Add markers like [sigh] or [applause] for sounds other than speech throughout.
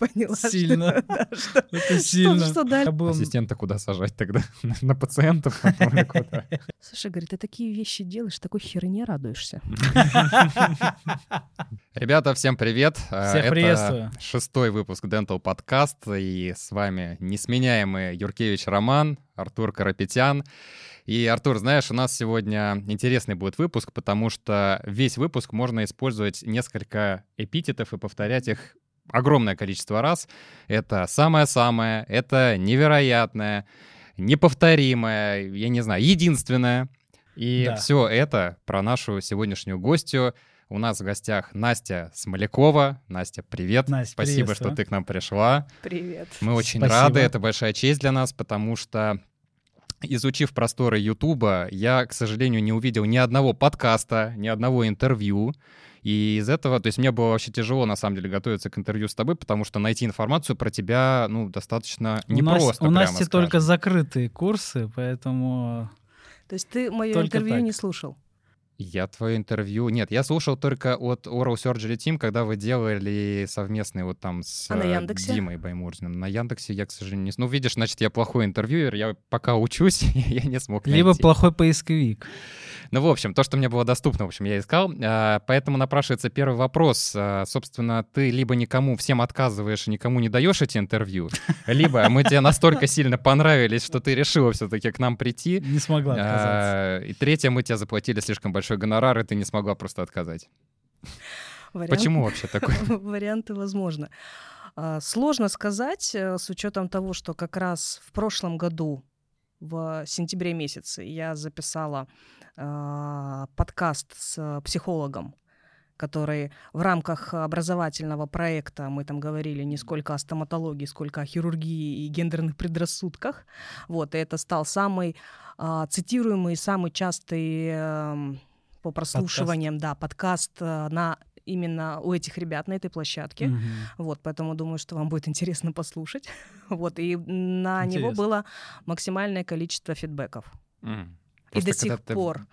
поняла. [laughs] Сильно. Что, да, что, Это сильно. Что, что дальше? Был... Ассистента куда сажать тогда? [laughs] На пациентов? [laughs] Слушай, говорит, ты такие вещи делаешь, такой херне радуешься. Ребята, всем привет. А, Всех Это приветствую. шестой выпуск Dental Podcast, и с вами несменяемый Юркевич Роман, Артур Карапетян. И, Артур, знаешь, у нас сегодня интересный будет выпуск, потому что весь выпуск можно использовать несколько эпитетов и повторять их огромное количество раз. Это самое-самое, это невероятное, неповторимое, я не знаю, единственное. И Да. все это про нашу сегодняшнюю гостью. У нас в гостях Настя Смолякова. Настя, привет. Настя, Спасибо, что ты к нам пришла. Привет. Мы очень Спасибо. рады, это большая честь для нас, потому что изучив просторы Ютуба, я, к сожалению, не увидел ни одного подкаста, ни одного интервью. И из этого, то есть мне было вообще тяжело, на самом деле, готовиться к интервью с тобой, потому что найти информацию про тебя, ну, достаточно У нас- непросто, У Насти скажем. только закрытые курсы, поэтому... То есть ты мое Только интервью так. не слушал? Я твое интервью... Нет, я слушал только от Oral Surgery Team, когда вы делали совместный вот там с А на э, Яндексе? Димой Баймурзиным. На Яндексе я, к сожалению, не... Ну, видишь, значит, я плохой интервьюер, я пока учусь, [laughs] я не смог Либо найти. плохой поисковик. Ну, в общем, то, что мне было доступно, в общем, я искал. А, Поэтому напрашивается первый вопрос. А, Собственно, ты либо никому всем отказываешь и никому не даешь эти интервью, [laughs] либо мы тебе настолько сильно понравились, что ты решила все-таки к нам прийти. Не смогла отказаться. А, И третье, мы тебе заплатили слишком большой гонорар, и ты не смогла просто отказать. Вариант- Почему вообще такое? [laughs] Варианты возможны. Сложно сказать, э, с учетом того, что как раз в прошлом году, в сентябре месяце, я записала а, подкаст с э, психологом, который в рамках образовательного проекта, мы там говорили не сколько о стоматологии, сколько о хирургии и гендерных предрассудках. Вот, и это стал самый а, цитируемый, самый частый эм, по прослушиваниям, да, подкаст э, на именно у этих ребят на этой площадке. Мгм. Вот, поэтому думаю, что вам будет [laughs] интересно послушать. Вот, и на него Интересно. было максимальное количество фидбэков. М. И до сих ты- пор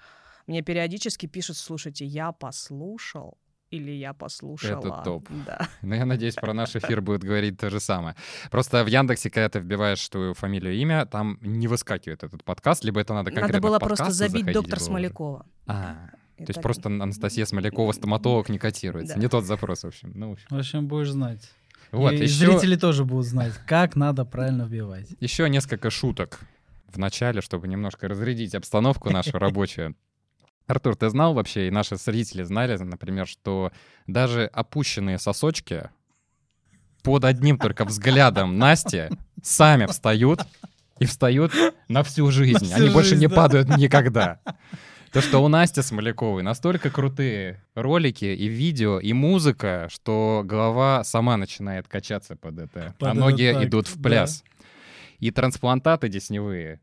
мне периодически пишут, слушайте, я послушал или я послушала. топ. Да. [laughs] Ну, я надеюсь, про наш эфир будет говорить то же самое. Просто в Яндексе, когда ты вбиваешь твою фамилию и имя, там не выскакивает этот подкаст, либо это надо конкретно Надо было просто забить доктор. Смолякова. А, то есть просто Анастасия Смолякова, стоматолог, не котируется. Не тот запрос, в общем. Ну, в общем. В общем, будешь знать. Вот, и еще, зрители тоже будут знать, как надо правильно вбивать. еще несколько шуток в начале, чтобы немножко разрядить обстановку нашу рабочую. Артур, ты знал вообще, и наши зрители знали, например, что даже опущенные сосочки под одним только взглядом Насти сами встают и встают на всю жизнь. На всю Они больше жизнь, не да. падают никогда. То, что у Насти Смоляковой настолько крутые ролики и видео, и музыка, что голова сама начинает качаться под это, Под а ноги так, идут в да. пляс. И трансплантаты десневые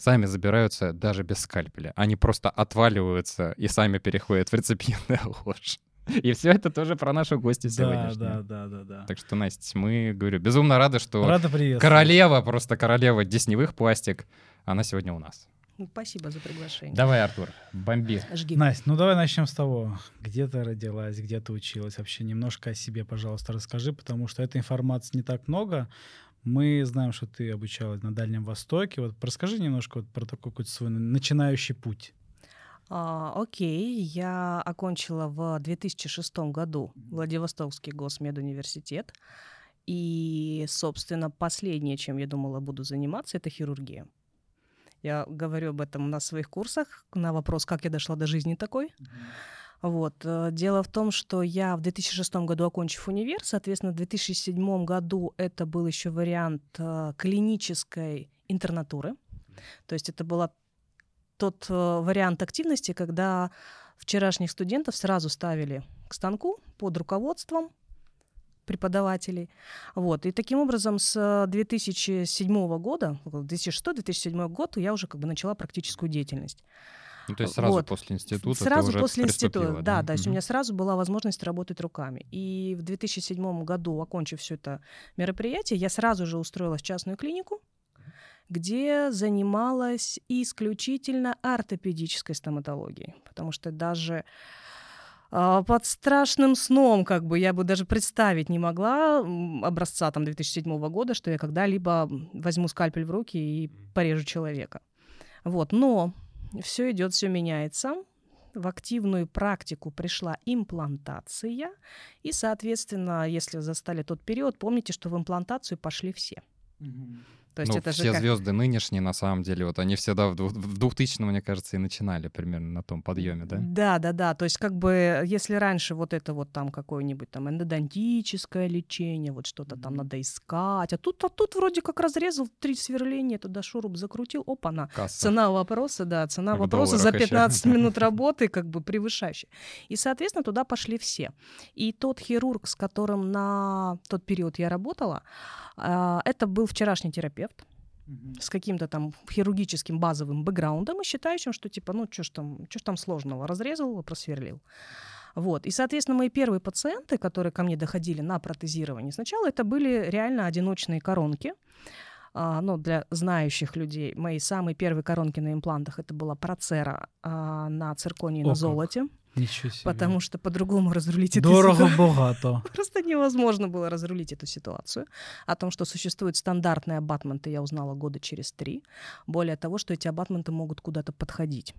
сами забираются даже без скальпеля. Они просто отваливаются и сами переходят в реципиентную [laughs] ложь. И все это тоже про нашу гостью Да, сегодняшнюю. да, да, да, да. Так что, Настя, мы, говорю, безумно рады, что Рада королева, просто королева десневых пластик, она сегодня у нас. Ну, Спасибо за приглашение. Давай, Артур, бомби. Жги. Настя, ну давай начнем с того, где ты родилась, где ты училась. Вообще немножко о себе, пожалуйста, расскажи, потому что этой информации не так много. Мы знаем, что ты обучалась на Дальнем Востоке. Вот расскажи немножко вот про такой какой-то свой начинающий путь. А, окей, я окончила в 2006 году Владивостокский госмедуниверситет. И, собственно, последнее, чем я думала буду заниматься, это хирургия. Я говорю об этом на своих курсах, на вопрос, как я дошла до жизни такой. Вот. э, Дело в том, что я в 2006 году, окончив универ, соответственно, в 2007 году это был еще вариант э, клинической интернатуры. То есть это была тот э, вариант активности, когда вчерашних студентов сразу ставили к станку под руководством преподавателей. Вот. И таким образом с э, 2007 года, 2006-2007 год, я уже как бы начала практическую деятельность. Ну, то есть сразу Вот. после института ты Сразу уже после института, да, то есть у меня сразу была возможность работать руками. И в 2007 году, окончив все это мероприятие, я сразу же устроилась в частную клинику, где занималась исключительно ортопедической стоматологией, потому что даже а, под страшным сном, как бы я бы даже представить не могла образца там 2007 года, что я когда-либо возьму скальпель в руки и порежу человека. Вот, но все идет, все меняется. В активную практику пришла имплантация, и, соответственно, если застали тот период, помните, что в имплантацию пошли все. Угу. То есть ну, это все же как... звезды нынешние, на самом деле, вот они всегда в 2000 мне кажется, и начинали примерно на том подъеме, да? Да, да, да. То есть как бы если раньше вот это вот там какое-нибудь там эндодонтическое лечение, вот что-то там надо искать, а тут, а тут вроде как разрезал три сверления, туда шуруп закрутил, опа-на. Цена вопроса, да, цена как вопроса за 15 еще. минут [laughs] работы как бы превышающая. И, соответственно, туда пошли все. И тот хирург, с которым на тот период я работала, а, это был вчерашний терапевт с каким-то там хирургическим базовым бэкграундом и считающим, что типа, ну что ж там, что ж там сложного, разрезал, просверлил. Вот. И, соответственно, мои первые пациенты, которые ко мне доходили на протезирование, сначала это были реально одиночные коронки. А, ну, для знающих людей, мои самые первые коронки на имплантах это была процера а, на цирконии О, на золоте. Ничего себе. Потому что по-другому разрулить эту Дорого, ситуацию... богато. [laughs] Просто невозможно было разрулить эту ситуацию. О том, что существуют стандартные абатменты, я узнала года через три. Более того, что эти абатменты могут куда-то подходить.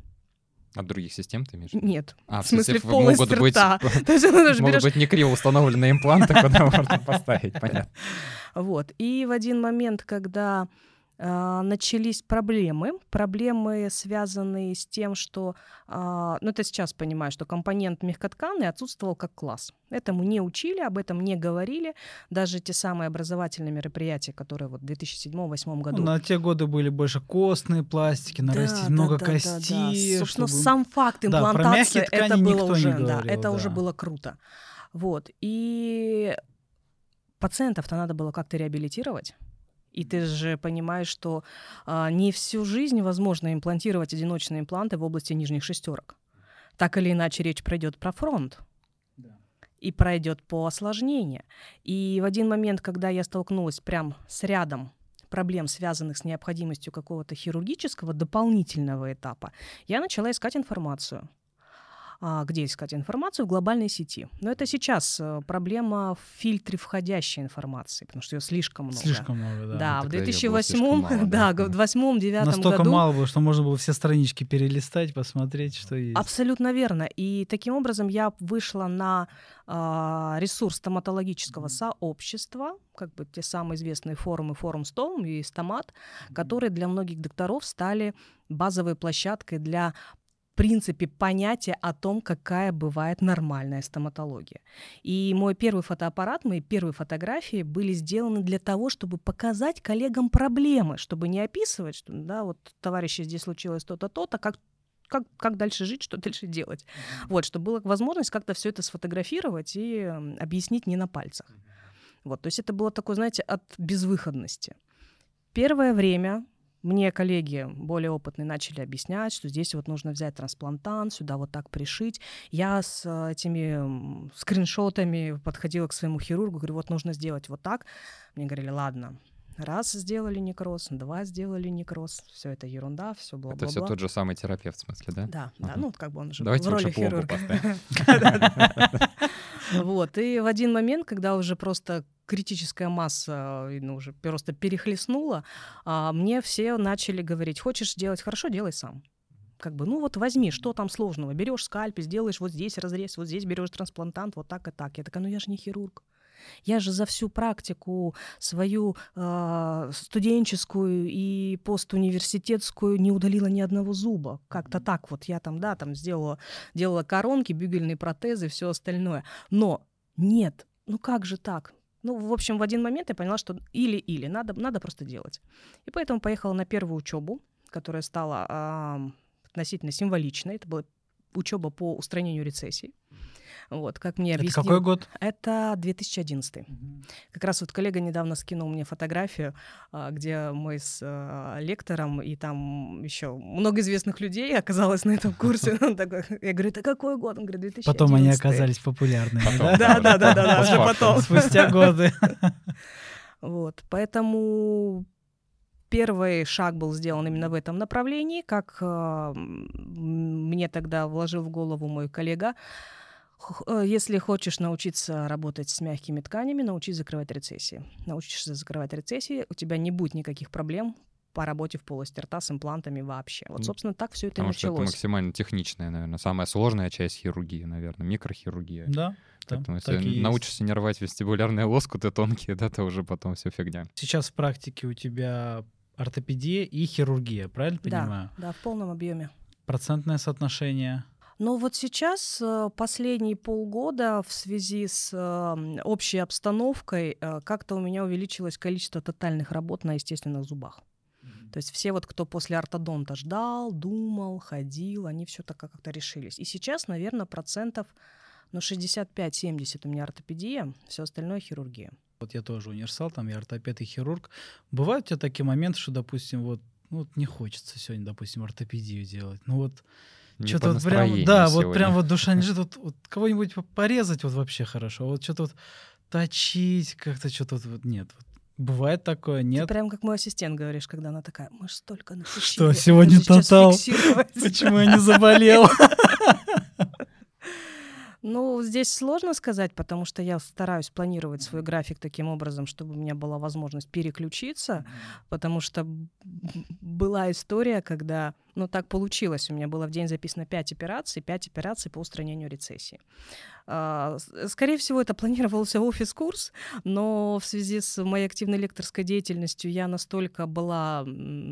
От других систем ты имеешь? Нет. А, в смысле, в полость могут рта. Быть, [laughs] То есть, могут берешь... быть не криво установленные импланты, [laughs] куда можно поставить, понятно. Вот. И в один момент, когда начались проблемы. Проблемы, связанные с тем, что, а, ну это сейчас понимаю, что компонент мягкотканный отсутствовал как класс. Этому не учили, об этом не говорили. Даже те самые образовательные мероприятия, которые вот в 2007-2008 году. Ну, на те годы были больше костные пластики, нарастить да, много да, костей. Да, да. Собственно, чтобы... сам факт имплантации, да, это было уже, говорил, да, это да. уже было круто. Вот. И пациентов-то надо было как-то реабилитировать. И ты же понимаешь, что а, не всю жизнь возможно имплантировать одиночные импланты в области нижних шестерок. Так или иначе речь пройдет про фронт. И пройдет по осложнению. И в один момент, когда я столкнулась прям с рядом проблем, связанных с необходимостью какого-то хирургического дополнительного этапа, я начала искать информацию. А, где искать информацию в глобальной сети. Но это сейчас э, проблема в фильтре входящей информации, потому что ее слишком много. Слишком много, да. Да, в 2008, [laughs] да, в 2008-2009 Настолько мало было, что можно было все странички перелистать, посмотреть, что есть. Абсолютно верно. И таким образом я вышла на э, ресурс стоматологического сообщества, как бы те самые известные форумы, форум Стом и Стомат, которые для многих докторов стали базовой площадкой для принципе понятие о том, какая бывает нормальная стоматология. И мой первый фотоаппарат, мои первые фотографии были сделаны для того, чтобы показать коллегам проблемы, чтобы не описывать, что, да, вот, товарищи, здесь случилось то-то, то-то, как как, как дальше жить, что дальше делать. Вот, чтобы была возможность как-то все это сфотографировать и объяснить не на пальцах. Вот, то есть это было такое, знаете, от безвыходности. Первое время мне коллеги более опытные начали объяснять, что здесь вот нужно взять трансплантант, сюда вот так пришить. Я с э, этими скриншотами подходила к своему хирургу, говорю, вот нужно сделать вот так. Мне говорили, ладно, раз сделали некроз, два сделали некроз, все это ерунда, все было. Это все тот же самый терапевт, в смысле, да? Да, да, ну как бы он же Давайте в роли хирурга. [laughs] [laughs] Вот, и в один момент, когда уже просто критическая масса ну, уже просто перехлестнула, а мне все начали говорить, хочешь делать хорошо, делай сам. Как бы, ну вот возьми, что там сложного? Берешь скальпель, сделаешь вот здесь разрез, вот здесь берешь трансплантант, вот так и так. Я такая, ну я же не хирург. Я же за всю практику свою э, студенческую и постуниверситетскую не удалила ни одного зуба. Как-то так вот я там, да, там сделала, делала коронки, бюгельные протезы, все остальное. Но нет, ну как же так? Ну, в общем, в один момент я поняла, что или-или, надо, надо просто делать. И поэтому поехала на первую учебу, которая стала э, относительно символичной. Это была учеба по устранению рецессий. Вот, как мне объяснил. Это какой год? Это 2011. Угу. Как раз вот коллега недавно скинул мне фотографию, а, где мы с а, лектором, и там еще много известных людей оказалось на этом курсе. [laughs] Я говорю, это какой год? Он говорит, 2011. Потом они оказались популярными, да? Да, да, да, да, уже потом. Спустя годы. [laughs] Вот, поэтому первый шаг был сделан именно в этом направлении, как э, мне тогда вложил в голову мой коллега э, Если хочешь научиться работать с мягкими тканями, научись закрывать рецессии. Научишься закрывать рецессии, у тебя не будет никаких проблем по работе в полости рта с имплантами вообще. Вот, собственно, так все это и Потому что это началось. максимально техничная, наверное, самая сложная часть хирургии, наверное, микрохирургия. Да, да, Поэтому и если есть. научишься не рвать вестибулярные [laughs] лоскуты тонкие, да, то уже потом все фигня. Сейчас в практике у тебя ортопедия и хирургия, правильно понимаю? Да, да, в полном объеме. Процентное соотношение. Но вот сейчас, э, последние полгода, в связи с э, общей обстановкой, э, как-то у меня увеличилось количество тотальных работ на естественных зубах. То есть все вот, кто после ортодонта ждал, думал, ходил, они все так как-то решились. И сейчас, наверное, процентов ну, 65-70 у меня ортопедия, все остальное хирургия. Вот я тоже универсал, там я ортопед и хирург. Бывают у тебя такие моменты, что, допустим, вот, ну, вот не хочется сегодня, допустим, ортопедию делать. Ну вот что-то вот прям, да, вот сегодня. прям вот душа не лежит, [laughs] вот, вот кого-нибудь по- порезать вот вообще хорошо, вот что-то вот точить как-то что-то вот, вот нет. Вот бывает такое, Ты нет? прям как мой ассистент говоришь, когда она такая, мы столько наточили. Что, сегодня тотал? фиксировать». Почему я не заболел? [laughs] Ну, здесь сложно сказать, потому что я стараюсь планировать свой график таким образом, чтобы у меня была возможность переключиться, потому что была история, когда, ну, так получилось, у меня было в день записано 5 операций, 5 операций по устранению рецессии. А, Скорее всего, это планировался офис-курс, но в связи с моей активной лекторской деятельностью я настолько была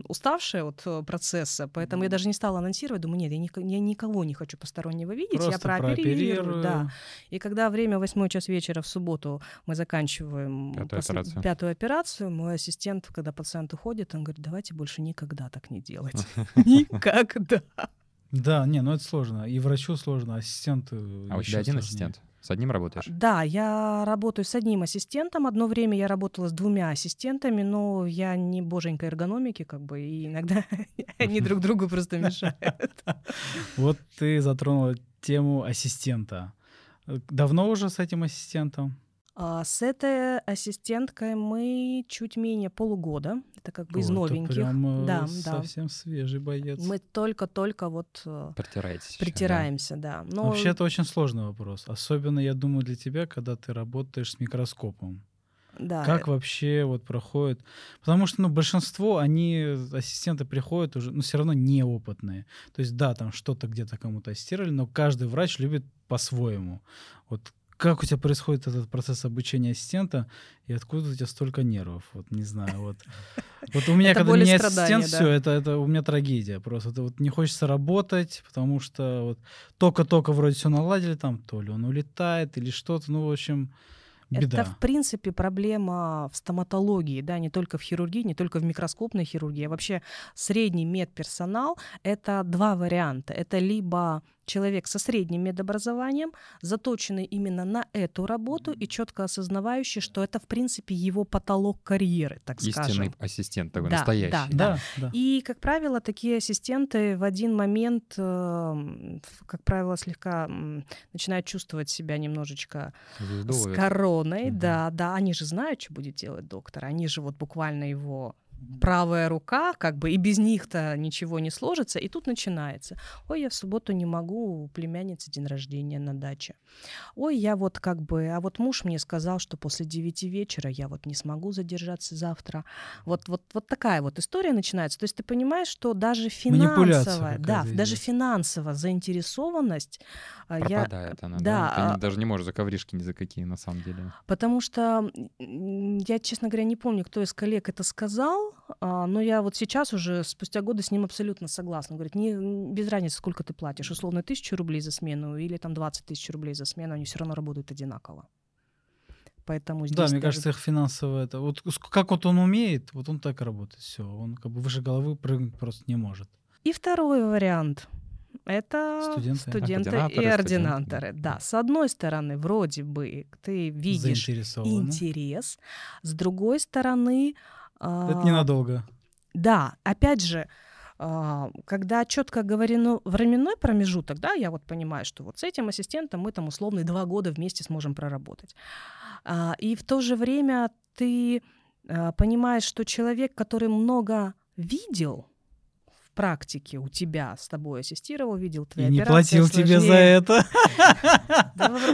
уставшая от э, процесса, поэтому я даже не стала анонсировать, думаю, нет, я, ник- я никого не хочу постороннего видеть, я Просто прооперирую. Да. И когда время восьмой час вечера в субботу мы заканчиваем Пятую посл- операцию. пятую операцию, мой ассистент, когда пациент уходит, он говорит, давайте больше никогда так не делать. [laughs] [laughs] [laughs] Никогда. Да, не, ну это сложно. И врачу сложно, ассистенту А у тебя один сложнее. ассистент? С одним работаешь? Да, я работаю с одним ассистентом. Одно время я работала с двумя ассистентами, но я не боженька эргономики, как бы, и иногда [laughs] они [laughs] друг другу просто мешают. Вот ты затронула тему ассистента. Э, Давно уже с этим ассистентом? А С этой ассистенткой мы чуть менее полугода. Это как бы из О, это новеньких. прям, э, Да, да. совсем свежий боец. Мы только-только вот э, Притираетесь. ещё, да? притираемся, да. Но Вообще это очень сложный вопрос. Особенно, я думаю, для тебя, когда ты работаешь с микроскопом. да, Как вообще вот проходит? Потому что, ну, большинство, они, ассистенты приходят уже, ну, все равно неопытные. То есть, да, там что-то где-то кому-то ассистировали, но каждый врач любит по-своему. Вот как у тебя происходит этот процесс обучения ассистента, и откуда у тебя столько нервов? Вот не знаю, вот. [laughs] Вот у меня, когда страдания, ассистент, все, это, это у меня трагедия просто. Это вот не хочется работать, потому что вот только-только вроде все наладили, там то ли он улетает, или что-то, ну, в общем, беда. Это, в принципе, проблема в стоматологии, да, не только в хирургии, не только в микроскопной хирургии, а вообще средний медперсонал — это два варианта. Это либо человек со средним медобразованием, заточенный именно на эту работу и четко осознавающий, что это, в принципе, его потолок карьеры, так Истинный скажем. ассистент такой, Да, настоящий. да, Да, да. И, как правило, такие ассистенты в один момент, эм, как правило, слегка начинают чувствовать себя немножечко Звезду с короной, Мгм. да, да, они же знают, что будет делать доктор, они же вот буквально его правая рука, как бы и без них-то ничего не сложится, и тут начинается. Ой, я в субботу не могу, у племянницы день рождения на даче. Ой, я вот как бы, а вот муж мне сказал, что после девяти вечера я вот не смогу задержаться завтра. Вот, вот, вот такая вот история начинается. То есть ты понимаешь, что даже финансовая, да, даже идет. финансово заинтересованность, я, Пропадает она, да, да? Ты а- не- даже не можешь за ковришки ни за какие, на самом деле. Потому что я, честно говоря, не помню, кто из коллег это сказал, а, но я вот сейчас уже спустя годы с ним абсолютно согласна. Говорит, не, без разницы, сколько ты платишь, условно, тысячу рублей за смену или там 20 тысяч рублей за смену, они все равно работают одинаково. Поэтому здесь Да, мне даже- кажется, их финансово это. Вот как вот он умеет, вот он так работает. Все. Он как бы выше головы прыгнуть просто не может. И второй вариант — это Студенты. студенты и Ординаторы, студенты. Да, с одной стороны, вроде бы ты видишь интерес, с другой стороны... Это а, ненадолго. Да, опять же, а, когда четко говорено временной промежуток, да, я вот понимаю, что вот с этим ассистентом мы там условно два года вместе сможем проработать. А, И в то же время ты понимаешь, что человек, который много видел в практики у тебя с тобой ассистировал, видел твои И не операции платил тебе за сложнее. это.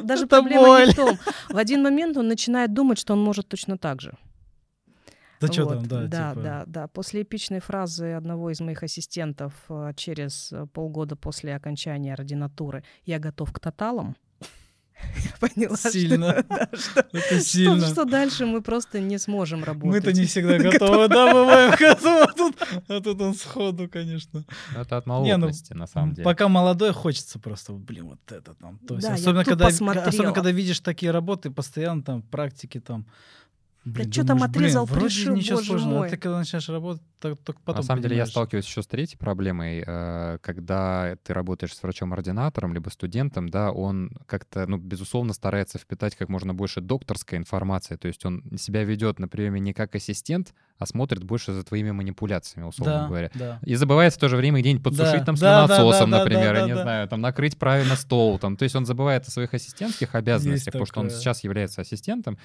Даже Это проблема боль. не в том. В один момент он начинает думать, что он может точно так же. Да что Вот, там, да, да, типа. да, да. После эпичной фразы одного из моих ассистентов э, через э, полгода после окончания ординатуры «Я готов к тоталам», [laughs] я поняла, что- Сильно. [laughs] да, что, [laughs] Это что- сильно. что дальше мы просто не сможем работать. Мы-то не всегда готовы, да, бываем готовы, а тут, а тут он сходу, конечно. Это от Не, ну, молодости, на самом деле. Пока молодой, хочется просто, блин, вот это там. То есть, Да, особенно, когда, особенно когда видишь такие работы, постоянно там практики там. Блин, чё там думаешь, блин, отрезал, вроде пришил, ничего боже сложного, мой. а ты когда начинаешь работать, так, только потом На самом деле я понимаешь. сталкиваюсь еще с третьей проблемой, э, когда ты работаешь с врачом-ординатором либо студентом, да, он как-то, ну, безусловно, старается впитать как можно больше докторской информации, то есть он себя ведет на приеме не как ассистент, а смотрит больше за твоими манипуляциями, условно да, говоря. да. И забывает в то же время где-нибудь подсушить Да, там да, да, слюнососом, да, да, например, да, я не да. знаю, там накрыть правильно стол, там, то есть он забывает о своих ассистентских обязанностях, потому что он сейчас является ассистентом.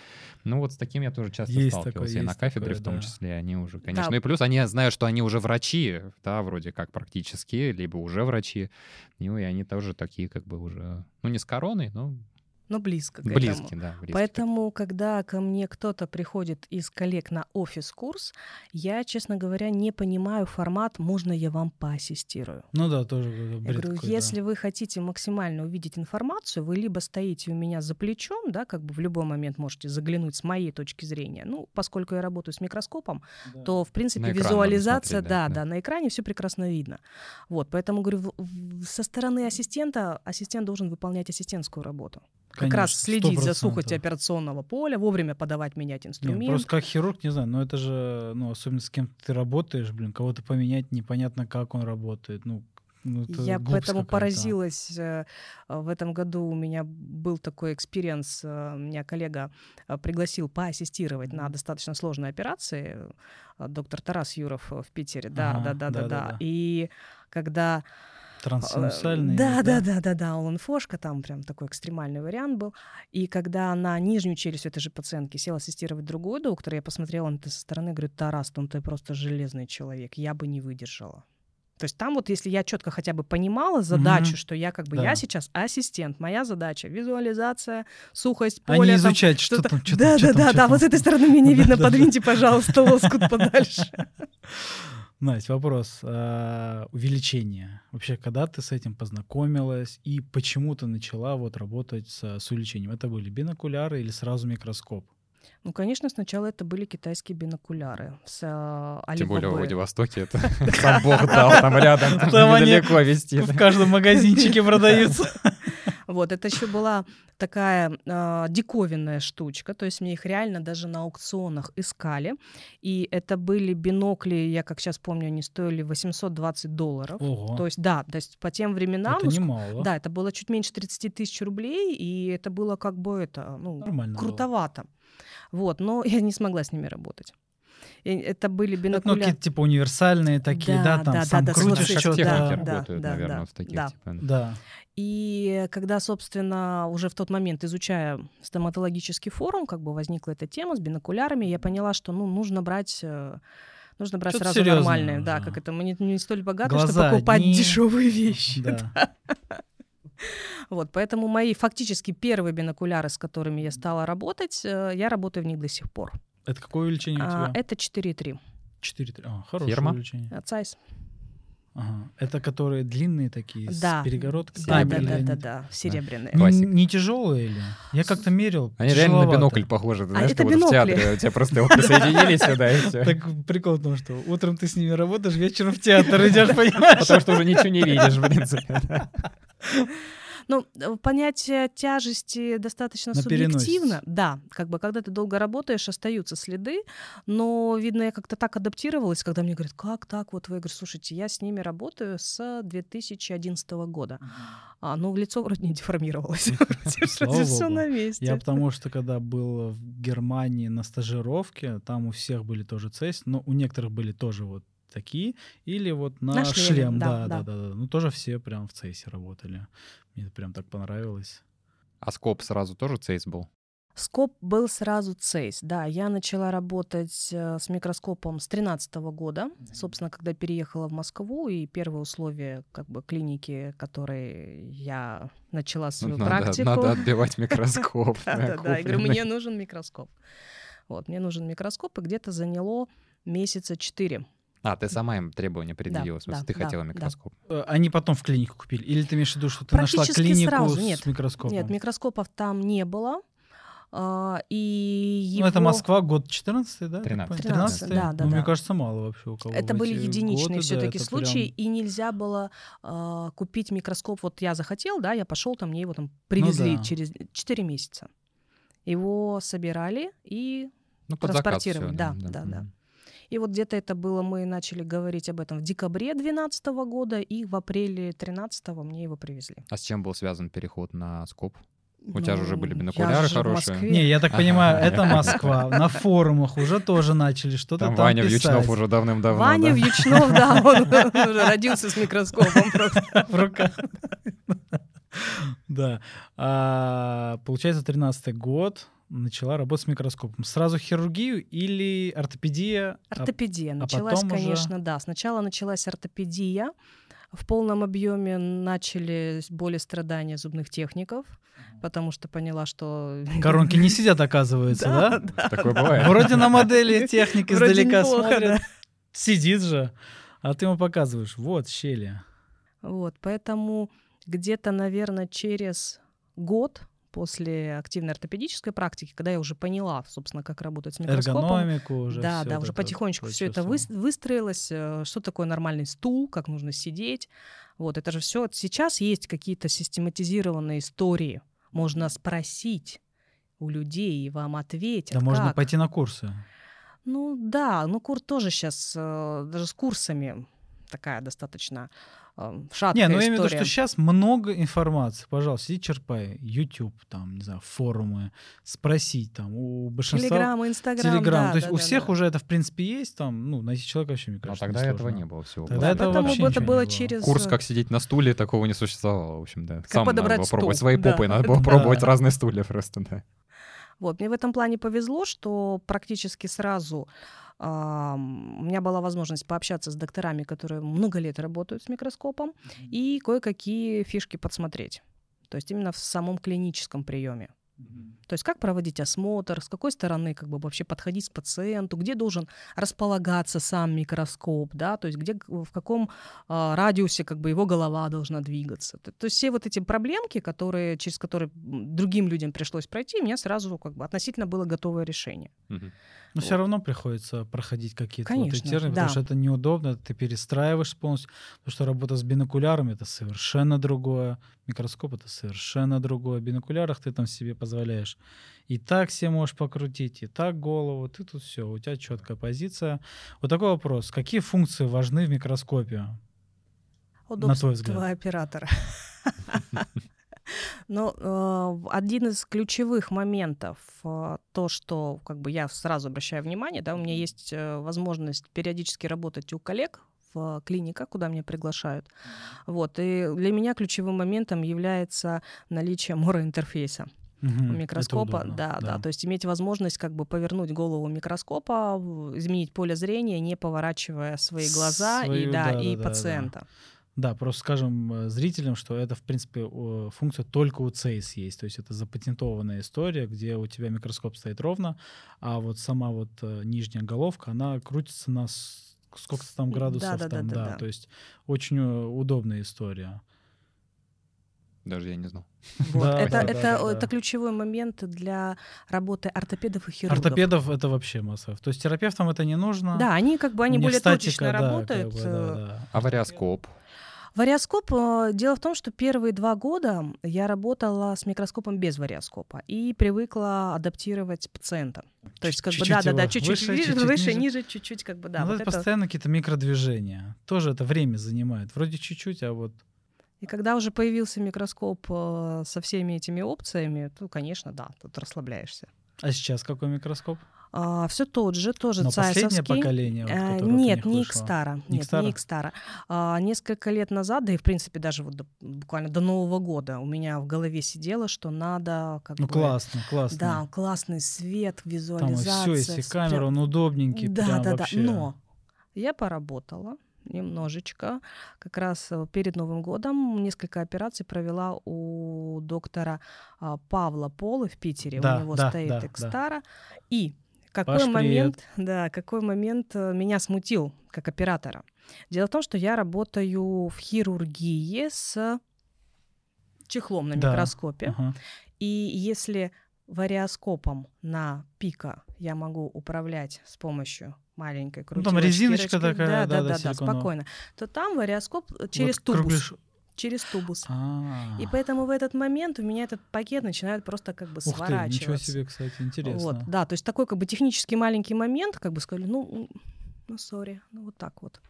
Ну вот с таким я тоже часто Есть сталкивался, такое, и на есть кафедре такое, в том да. числе они уже, конечно. Да. Ну и плюс они знают, что они уже врачи, да, вроде как практически, либо уже врачи, ну и они тоже такие как бы уже, ну не с короной, но Но близко к этому. близкие, да, близкие. Поэтому, когда ко мне кто-то приходит из коллег на офис-курс, я, честно говоря, не понимаю формат «можно я вам поассистирую?». Ну да, тоже какой-то Я бред говорю, какой-то. если вы хотите максимально увидеть информацию, вы либо стоите у меня за плечом, да, как бы в любой момент можете заглянуть с моей точки зрения. Ну, поскольку я работаю с микроскопом, Да. то, в принципе, На визуализация, смотреть, да, да, да. да, на экране все прекрасно видно. Вот, поэтому, говорю, со стороны ассистента ассистент должен выполнять ассистентскую работу. Как раз Конечно, следить за 100%. сухостью операционного поля, вовремя подавать, менять Не, инструмент. просто как хирург, не знаю, но это же, ну, особенно с кем ты работаешь, блин, кого-то поменять, непонятно, как он работает. Ну, ну, Я поэтому поразилась. э, В этом году у меня был такой experience. э, Меня коллега э, пригласил поассистировать на достаточно сложной операции. Доктор Тарас Юров в Питере. Да, Ага, да, да, да, да. да-да-да. И когда Трансинусальный. Э, Да, да, да, да, да, Олан Фошка, там прям такой экстремальный вариант был. И когда на нижнюю челюсть этой же пациентки сел ассистировать другой доктор, я посмотрела на это со стороны, говорю, Тарас, ну ты просто железный человек, я бы не выдержала. То есть там вот, если я четко хотя бы понимала задачу, Мгм. что я как бы, Да. я сейчас ассистент, моя задача визуализация, сухость А не поля, там изучать, что там, что да, там, да, там, да, да, там. вот с этой стороны меня не видно, [laughs] подвиньте, пожалуйста, лоскут подальше. [laughs] Настя, вопрос. а, увеличение. Вообще, когда ты с этим познакомилась и почему ты начала вот работать с, с увеличением? Это были бинокуляры или сразу микроскоп? Ну, конечно, сначала это были китайские бинокуляры с э, Тем более в Alibaba. Владивостоке это [laughs] сам Бог дал, там рядом, недалеко вести. В каждом магазинчике [laughs] продаются. Вот, это еще была такая э, диковинная штучка, то есть мне их реально даже на аукционах искали. И это были бинокли, я как сейчас помню, они стоили 820 долларов. Ого, То есть, да, то есть по тем временам... это немало. Да, это было чуть меньше 30 тысяч рублей, и это было как бы это, ну, Нормально было. крутовато. Вот, но [laughs] я не смогла с ними работать. И это были Это, ну, какие-то типа универсальные такие, да, Да, там да, сам да, крутишь что-то. да, да, работают, да, наверное, да, в таких да. типа. Да. И когда, собственно, уже в тот момент, изучая стоматологический форум, как бы возникла эта тема с бинокулярами, я поняла, что ну, нужно брать э, Нужно брать Что-то сразу нормальные, да, уже. как это мы не, не столь богаты, Глаза чтобы покупать одни. дешевые вещи. Да. Вот, поэтому мои фактически первые бинокуляры, с которыми я стала работать, э, я работаю в них до сих пор. Это какое увеличение у А, тебя? это 4,3. 4 А, хорошее Фирма? увеличение. Цайс. Ага. Это которые длинные такие, Да. с перегородкой? Да, да, да, да, да, серебряные. Не, Классика. не тяжелые или? Я как-то мерил. Они реально на бинокль похожи. Ты А знаешь, это как будто в театре у тебя просто вот присоединились сюда и все. Так прикол в том, что утром ты с ними работаешь, вечером в театр идешь, понимаешь? Потому что уже ничего не видишь, в принципе. [laughs] Ну, э, понятие тяжести достаточно На субъективно. переносице. Да, как бы когда ты долго работаешь, остаются следы, но, видно, я как-то так адаптировалась, когда мне говорят, как так? Вот вы, я говорю, слушайте, я с ними работаю с 2011 года. А, ну, лицо вроде не деформировалось. [laughs] Все на месте. Я потому что, когда был в Германии на стажировке, там у всех были тоже цесть, но у некоторых были тоже вот такие, или вот на, На шлем, шлеме, да, да, да, да. да, да. Ну, тоже все прям в цейсе работали. Мне это прям так понравилось. А скоп сразу тоже цейс был? Скоп был сразу цейс, да. Я начала работать э, с микроскопом с 2013 года, собственно, когда переехала в Москву, и первые условия как бы клиники, которые я начала свою Ну, надо, практику. надо [laughs] отбивать микроскоп. Да-да-да, я говорю, мне нужен микроскоп. Вот, мне нужен микроскоп, и где-то заняло месяца четыре. А, ты сама им требования предъявила, в смысле, да, ты да, хотела да. микроскоп. Э, Они потом в клинику купили? Или ты имеешь в виду, что ты нашла клинику сразу, с нет. микроскопом? Нет, микроскопов там не было. а, И Ну, это его- Москва, год 14 да? я так 13. понимаю? 13, 13-й? да, да, Ну, мне да. кажется, мало вообще у кого Это были единичные годы, все-таки да, это случаи, прям- и нельзя было а, купить микроскоп. Вот я захотел, да, я пошел, там мне его там привезли Ну да. через 4 месяца. Его собирали и Ну, под заказ Транспортировали, всё, да, да, да. И вот где-то это было, мы начали говорить об этом в декабре 2012 года, и в апреле 2013 мне его привезли. А с чем был связан переход на скоп? У тебя же уже были Ну, бинокуляры я же в хорошие. Не, я так понимаю, это понятно. Москва. На форумах уже тоже начали что-то Там там Ваня писать. Вьючнов уже давным-давно. Ваня да? Вьючнов, да, [laughs] он уже родился с микроскопом просто. в руках. Да. А, Получается, 13 год начала работать с микроскопом. Сразу хирургию или ортопедия? А, Ортопедия а началась, потом уже- конечно, да. Сначала началась ортопедия. В полном объеме начали боли страдания зубных техников, потому что поняла, что... [laughs] Коронки не сидят, оказывается, да? Такое бывает. Вроде на модели техник Вроде издалека да. Сидит же. А ты ему показываешь. Вот, щели. Вот, поэтому где-то, наверное, через год после активной ортопедической практики, когда я уже поняла, собственно, как работать с микроскопом, Эргономику уже. да, да, уже потихонечку все это выстроилось, э, что такое нормальный стул, как нужно сидеть. Вот, это же все. Сейчас есть какие-то систематизированные истории. Можно спросить у людей, и вам ответят. Да можно как. пойти на курсы. Ну да, ну кур тоже сейчас, даже с курсами такая достаточно э, шаткая Не, ну я имею в виду, что сейчас много информации. Пожалуйста, иди черпай. YouTube, там, не знаю, форумы, спросить там у большинства... Телеграм, Инстаграм, Телеграм. да, То есть да, у да, всех да. уже это, в принципе, есть. Там, ну, найти человека вообще, мне кажется, тогда этого несложно. не было всего. Тогда Да, этого поэтому вообще это не было было. через... Курс э, «Как сидеть на стуле» такого не существовало, в общем, да. Сам надо подобрать было пробовать стул, своей да. попой, надо [laughs] было пробовать разные стулья просто, да. Вот, мне в этом плане повезло, что практически сразу у меня была возможность пообщаться с докторами, которые много лет работают с микроскопом, и кое-какие фишки подсмотреть. То есть именно в самом клиническом приеме. То есть как проводить осмотр, с какой стороны как бы вообще подходить к пациенту, где должен располагаться сам микроскоп, да, то есть где, в каком а, радиусе как бы его голова должна двигаться. То, то есть все вот эти проблемки, которые, через которые другим людям пришлось пройти, у меня сразу как бы относительно было готовое решение. Мгм. Но все равно приходится проходить какие-то вот эти Конечно, термины, да. потому что это неудобно, ты перестраиваешь полностью. Потому что работа с бинокулярами — это совершенно другое. Микроскоп — это совершенно другое. В бинокулярах ты там себе позволяешь и так себе можешь покрутить, и так голову. Ты тут все, у тебя четкая позиция. Вот такой вопрос. Какие функции важны в микроскопе? Удобство взгляд. оператора. [laughs] Но э, один из ключевых моментов э, то, что как бы я сразу обращаю внимание, да, у меня есть э, возможность периодически работать у коллег в клиниках, куда меня приглашают. Вот. И для меня ключевым моментом является наличие мороинтерфейса Мгм, у это микроскопа. удобно, Да, да, То есть иметь возможность как бы повернуть голову микроскопа, изменить поле зрения, не поворачивая свои глаза и, Свою, да, да, и да, да, да. Да, просто скажем э, зрителям, что это, в принципе, функция только у CEIS есть. То есть это запатентованная история, где у тебя микроскоп стоит ровно, а вот сама вот э, нижняя головка, она крутится на сколько-то там градусов. да-да-да-да-да. там, да, То есть очень э, удобная история. Даже я не знал. Вот. Да, это, да, это, да, да, это да. ключевой момент для работы ортопедов и хирургов. Ортопедов это вообще масса. То есть терапевтам это не нужно. Да, они как бы они более статика, точечно да, как работают. бы, э, да, да. А вариоскоп? Вариоскоп, э, дело в том, что первые два года я работала с микроскопом без вариоскопа и привыкла адаптировать пациента. То есть как бы Чуть-чуть да-да-да, его чуть-чуть выше, чуть-чуть выше, ниже. ниже, чуть-чуть как бы да. Ну, вот это это. постоянно какие-то микродвижения. Тоже это время занимает. Вроде чуть-чуть, а вот И когда уже появился микроскоп э, со всеми этими опциями, то, конечно, да, тут расслабляешься. А сейчас какой микроскоп? А, все тот же, тоже Но последнее цайсовский. поколение, вот, Э, Нет, не. Икстара. Не Нет, Икстара? не Икстара. А, Несколько лет назад, да и в принципе даже вот до- буквально до Нового года у меня в голове сидело, что надо как Ну бы... классно, классно. Да, классный свет, Там визуализация. все, если камера, прям- он удобненький, Да, прям да, вообще. да. Но я поработала немножечко. Как раз э, перед Новым годом несколько операций провела у доктора а, Павла Полы в Питере. Да, у него да, стоит да, да. Экстара. И какой Паш, привет. момент, да, какой момент э, меня смутил как оператора? Дело в том, что я работаю в хирургии с чехлом на Да. микроскопе. Ага. И если вариоскопом на пика я могу управлять с помощью маленькой Ну, там крутилочки, резиночка такая, да, да, да, да, да, спокойно, то там вариоскоп э, через Вот тубус, кругляш- через тубус. А. И поэтому в этот момент у меня этот пакет начинает просто как бы Ух ты, сворачиваться. ничего себе, кстати, интересно. Вот, да, то есть такой как бы технический маленький момент, как бы сказали, ну, ну, сори, ну вот так вот.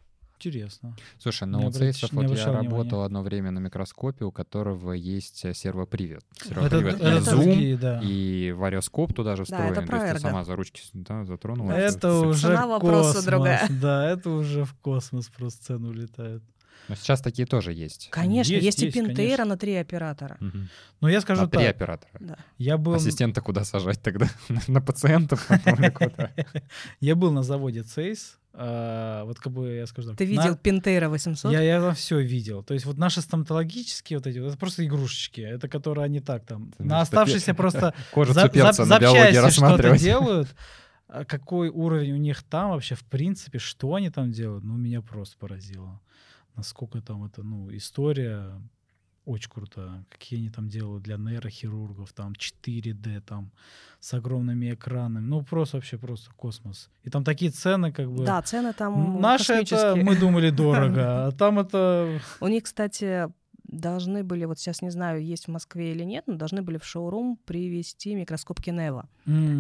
Интересно. Слушай, ну у Цейсов вот я внимания. работал одно время на микроскопе, у которого есть э, сервопривод. Это, Сервопривод это и это зум, другие, да. и вариоскоп туда же Да, встроен. это То есть ты сама за ручки да, затронула. Это всё. уже космос. другая. Да, это уже в космос просто цены улетают. Но сейчас такие тоже есть. Конечно, Есть, есть, есть, и Пинтейра конечно. на три оператора. Мгм. Но я скажу А три так, оператора. Да. я был, Ассистента куда сажать тогда? [laughs] На пациентов? [laughs] я был на заводе Цейс, а, вот как бы я скажу так. Ты на- видел Пинтейра 800? Я, я там все видел. То есть вот наши стоматологические вот эти, это просто игрушечки. Это которые они так там, на оставшиеся просто [laughs] на запчасти что-то делают. А какой уровень у них там вообще, в принципе, что они там делают, ну, меня просто поразило. Насколько там это, ну, история очень крутая. Какие они там делают для нейрохирургов, там 4D, там с огромными экранами. Ну, просто вообще просто космос. И там такие цены, как бы... Да, цены там Наши это, мы думали, [laughs] дорого, а там это... У них, кстати, должны были, вот сейчас не знаю, есть в Москве или нет, но должны были в шоурум привезти микроскоп Кинева.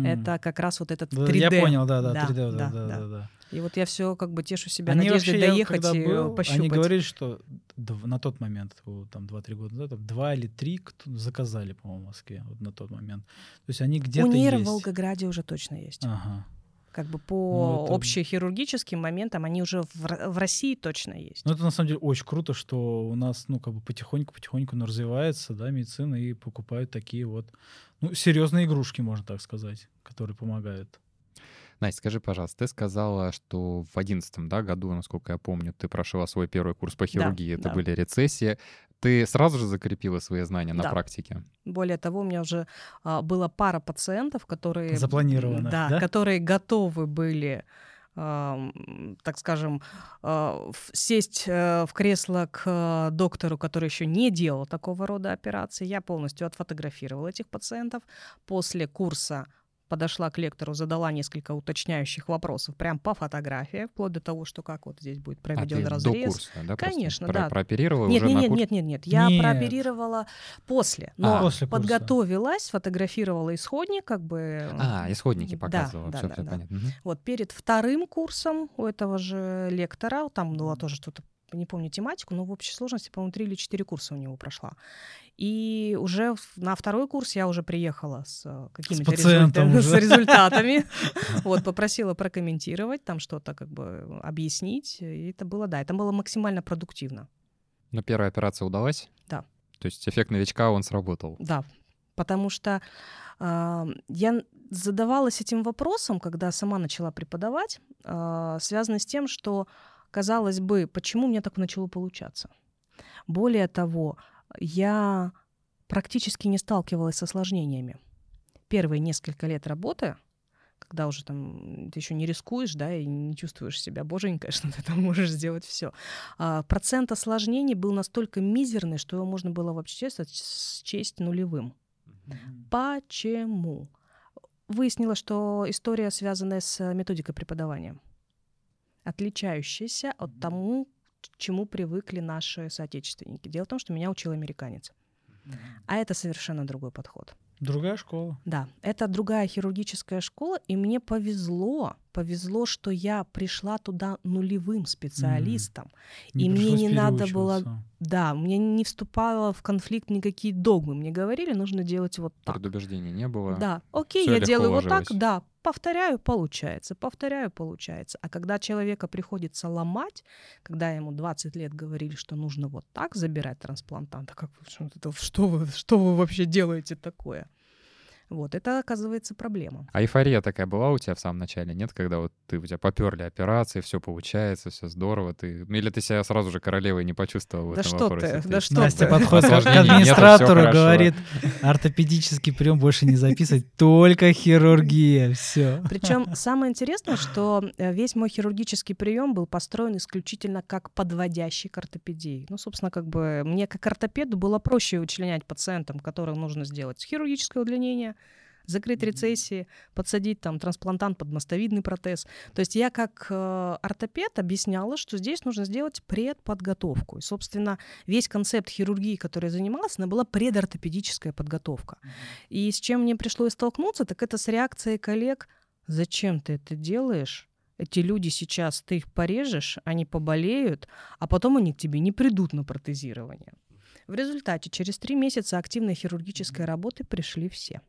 Это как раз вот этот да, 3D. Я понял, да, да, Да, 3D, да, да, да, да. да, да. И вот я все как бы тешу себя Они надеждой вообще, я доехать когда и был, пощупать. Они говорили, что на тот момент, там 2-3 года назад, два или три кто заказали, по-моему, в Москве вот на тот момент. То есть они где-то У Нейра в есть. Волгограде уже точно есть. Ага. Как бы по Ну, это- общехирургическим моментам они уже в, в России точно есть. Ну, это на самом деле очень круто, что у нас, ну, как бы потихоньку-потихоньку ну, развивается, да, медицина, и покупают такие вот, ну, серьезные игрушки, можно так сказать, которые помогают. Настя, скажи, пожалуйста, ты сказала, что в одиннадцатом да, году, насколько я помню, ты прошла свой первый курс по хирургии, это да. были рецессии. Ты сразу же закрепила свои знания на Да. практике? Более того, у меня уже а, была пара пациентов, которые... Запланировано, Да, да? которые готовы были ам, так скажем, а, сесть э, в кресло к э, доктору, который еще не делал такого рода операции. Я полностью отфотографировала этих пациентов. После курса подошла к лектору, задала несколько уточняющих вопросов прям по фотографии, вплоть до того, что как вот здесь будет А проведен до разрез. курса, да? Конечно, про- да. Прооперировала Нет, уже нет, на нет, курсе? нет, нет, нет. Я Нет. прооперировала после, но А. После курса. подготовилась, сфотографировала исходник, как бы. А, исходники Да, показывала, да, все, да, все да. понятно. Мгм. Вот перед вторым курсом у этого же лектора, там было тоже что-то, не помню тематику, но в общей сложности, по-моему, три или четыре курса у него прошла. И уже на второй курс я уже приехала с э, какими-то пациентом результа- [laughs] с результатами. [laughs] Вот, попросила прокомментировать, там что-то как бы объяснить. И это было, да, это было максимально продуктивно. Но первая операция удалась? Да. То есть эффект новичка, он сработал? Да, потому что а, я задавалась этим вопросом, когда сама начала преподавать, а, связано с тем, что, казалось бы, почему меня так начало получаться. Более того, я практически не сталкивалась с осложнениями. Первые несколько лет работы, когда уже там ты еще не рискуешь, да, и не чувствуешь себя боженькой, [laughs] что ты там можешь сделать все. процент осложнений был настолько мизерный, что его можно было вообще счесть нулевым. Почему? Выяснилось, что история связана с методикой преподавания, отличающаяся от тому, к чему привыкли наши соотечественники. Дело в том, что меня учил американец. А это совершенно другой подход. Другая школа. Да, это другая хирургическая школа, и мне повезло, повезло, что я пришла туда нулевым специалистом, Не и мне не надо было, да, мне не вступало в конфликт никакие догмы, мне говорили, нужно делать вот так. Предубеждений не было. Да, окей, Всё я делаю вот так, ложилось. да, повторяю, получается, повторяю, получается. А когда человека приходится ломать, когда ему 20 лет говорили, что нужно вот так забирать трансплантанта, как что вы, что вы вообще делаете такое? Вот, это оказывается проблема. А эйфория такая была у тебя в самом начале, нет? Когда вот ты, у тебя поперли операции, все получается, все здорово. Ты... Или ты себя сразу же королевой не почувствовал в Да этом что вопросе? ты, да что Настя ты. подходит к- нету, администратору, говорит, ортопедический прием больше не записывать, только хирургия, все. Причем самое интересное, что э, весь мой хирургический прием был построен исключительно как подводящий к ортопедии. Ну, собственно, как бы мне как ортопеду было проще вычленять пациентам, которым нужно сделать хирургическое удлинение, закрыть рецессии, подсадить там трансплантант под мостовидный протез. То есть я как э, ортопед объясняла, что здесь нужно сделать предподготовку. И, собственно, весь концепт хирургии, которой я занималась, она была предортопедическая подготовка. И с чем мне пришлось столкнуться, так это с реакцией коллег «Зачем ты это делаешь?» Эти люди сейчас, ты их порежешь, они поболеют, а потом они к тебе не придут на протезирование. В результате через три месяца активной хирургической работы пришли все.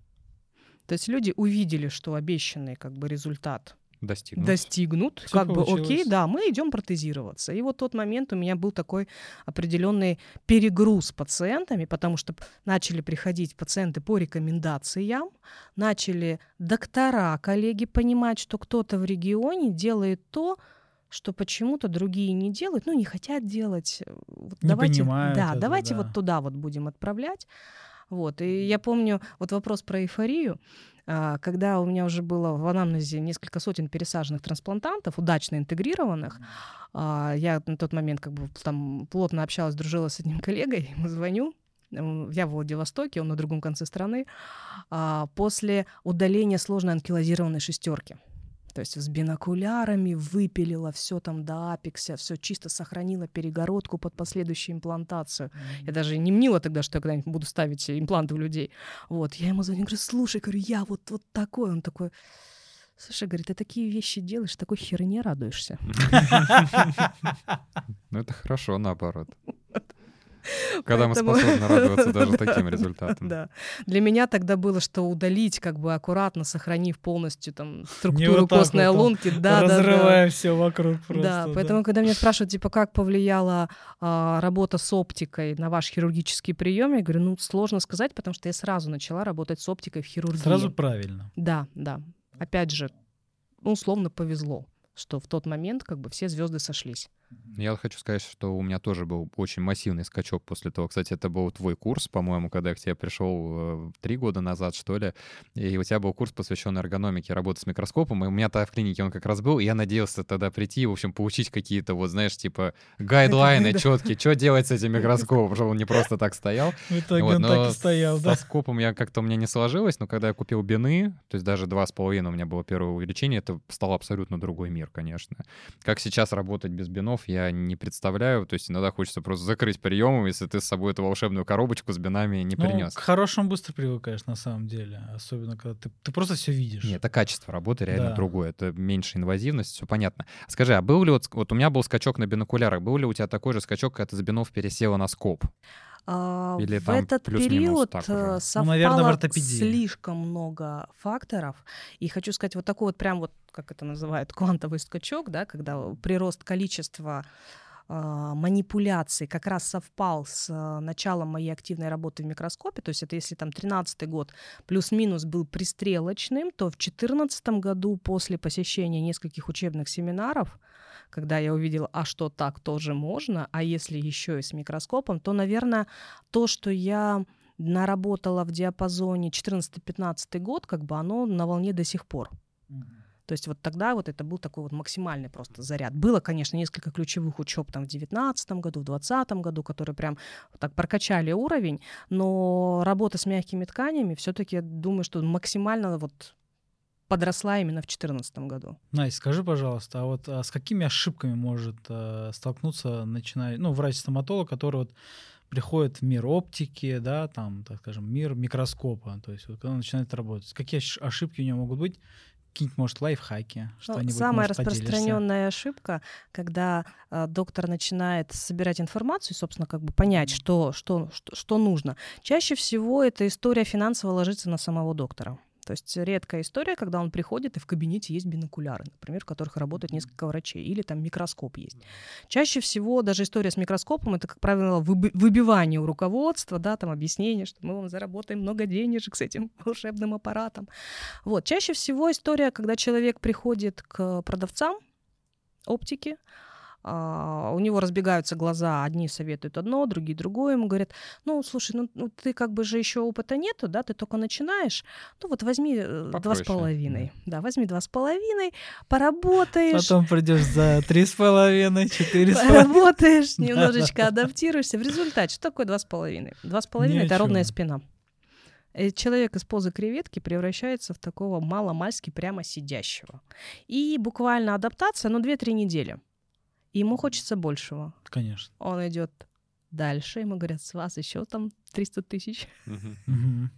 То есть люди увидели, что обещанный как бы результат Достигнут. достигнут, как бы окей, получилось. да, мы идем протезироваться. И вот тот момент у меня был такой определенный перегруз пациентами, потому что начали приходить пациенты по рекомендациям, начали доктора, коллеги понимать, что кто-то в регионе делает то, что почему-то другие не делают, ну не хотят делать. Э, Вот Не давайте, понимают да, это, давайте да. вот туда вот будем отправлять. Вот. И я помню вот вопрос про эйфорию. А, Когда у меня уже было в анамнезе несколько сотен пересаженных трансплантантов, удачно интегрированных, а, я на тот момент как бы там плотно общалась, дружила с одним [laughs] коллегой, ему звоню, я в Владивостоке, он на другом конце страны, а, после удаления сложной анкилозированной шестерки. То есть с бинокулярами выпилила все там до апекса, все чисто сохранила перегородку под последующую имплантацию. Я даже не мнила тогда, что я когда-нибудь буду ставить импланты у людей. Вот, я ему звоню, говорю, слушай, говорю, я вот, вот такой. Он такой, слушай, говорит, ты такие вещи делаешь, такой херне радуешься. [laughs] Ну, это хорошо, наоборот. Когда мы способны радоваться [laughs] даже Да, таким результатам. Да. Для меня тогда было, что удалить, как бы аккуратно сохранив полностью там структуру вот костной вот, лунки. Да, да, да. Разрывая все вокруг просто. Да, поэтому, когда меня спрашивают, типа, как повлияла а, работа с оптикой на ваш хирургический прием, я говорю, ну, сложно сказать, потому что я сразу начала работать с оптикой в хирургии. Сразу правильно. Да, да. Опять же, ну, условно повезло, что в тот момент как бы все звезды сошлись. Я хочу сказать, что у меня тоже был очень массивный скачок после того. Кстати, это был твой курс, по-моему, когда я к тебе пришел э, три года назад, что ли. И у тебя был курс, посвященный эргономике работы с микроскопом. И у меня тогда в клинике он как раз был. И я надеялся тогда прийти, в общем, получить какие-то, вот, знаешь, типа гайдлайны [laughs] четкие, что делать с этим микроскопом, чтобы он не просто так стоял. [laughs] В итоге Вот, он так и стоял, Со да. скопом я как-то у меня не сложилось, но когда я купил бины, то есть даже два с половиной у меня было первое увеличение, это стал абсолютно другой мир, конечно. Как сейчас работать без бинов, я не представляю. То есть иногда хочется просто закрыть приемом, если ты с собой эту волшебную коробочку с бинами не Ну, принес. к хорошему быстро привыкаешь, на самом деле. Особенно, когда ты, ты просто все видишь. Нет, это качество работы реально Да. другое. Это меньше инвазивность, все понятно. Скажи, а был ли вот, вот у меня был скачок на бинокулярах, был ли у тебя такой же скачок, когда ты с бинов пересела на скоп? А, Или в этот период э, Ну, совпало наверное, в ортопедии. слишком много факторов. И хочу сказать, вот такой вот прям вот, как это называют, [laughs] квантовый скачок, да, когда прирост количества а, манипуляций как раз совпал с а, началом моей активной работы в микроскопе. То есть это если там 13 год плюс-минус был пристрелочным, то в 2014 году после посещения нескольких учебных семинаров когда я увидела, а что так тоже можно, а если еще и с микроскопом, то, наверное, то, что я наработала в диапазоне 14-15 год, как бы оно на волне до сих пор. То есть вот тогда вот это был такой вот максимальный просто заряд. Было, конечно, несколько ключевых учеб там в 19 году, в 20 году, которые прям так прокачали уровень, но работа с мягкими тканями все-таки, думаю, что максимально вот подросла именно в 2014 году. Настя, скажи, пожалуйста, а вот а с какими ошибками может э, столкнуться начиная, ну, врач-стоматолог, который вот приходит в мир оптики, да, там, так скажем, мир микроскопа, то есть вот когда он начинает работать, какие ошибки у него могут быть, какие-нибудь, может, лайфхаки? Ну, самая может, распространенная ошибка, когда э, доктор начинает собирать информацию, собственно, как бы понять, что, что, что, что нужно. Чаще всего эта история финансово ложится на самого доктора. То есть редкая история, когда он приходит, и в кабинете есть бинокуляры, например, в которых работает несколько врачей, или там микроскоп есть. Чаще всего даже история с микроскопом — это, как правило, выбивание у руководства, да, там объяснение, что мы вам заработаем много денежек с этим [laughs] волшебным аппаратом. Вот. Чаще всего история, когда человек приходит к продавцам оптики, у него разбегаются глаза, одни советуют одно, другие другое, ему говорят, ну, слушай, ну, ну ты как бы же еще опыта нету, да, ты только начинаешь, ну вот возьми э, два с половиной, да, возьми два с половиной, поработаешь. Потом придешь за три с половиной, четыре с половиной. Поработаешь, [laughs] немножечко адаптируешься. В результате, что такое два с половиной? Два с половиной — это ровная спина. И человек из позы креветки превращается в такого мало-мальски прямо сидящего. И буквально адаптация, ну, 2-3 недели ему хочется большего. Конечно. Он идет дальше, ему говорят, с вас еще там 300 тысяч.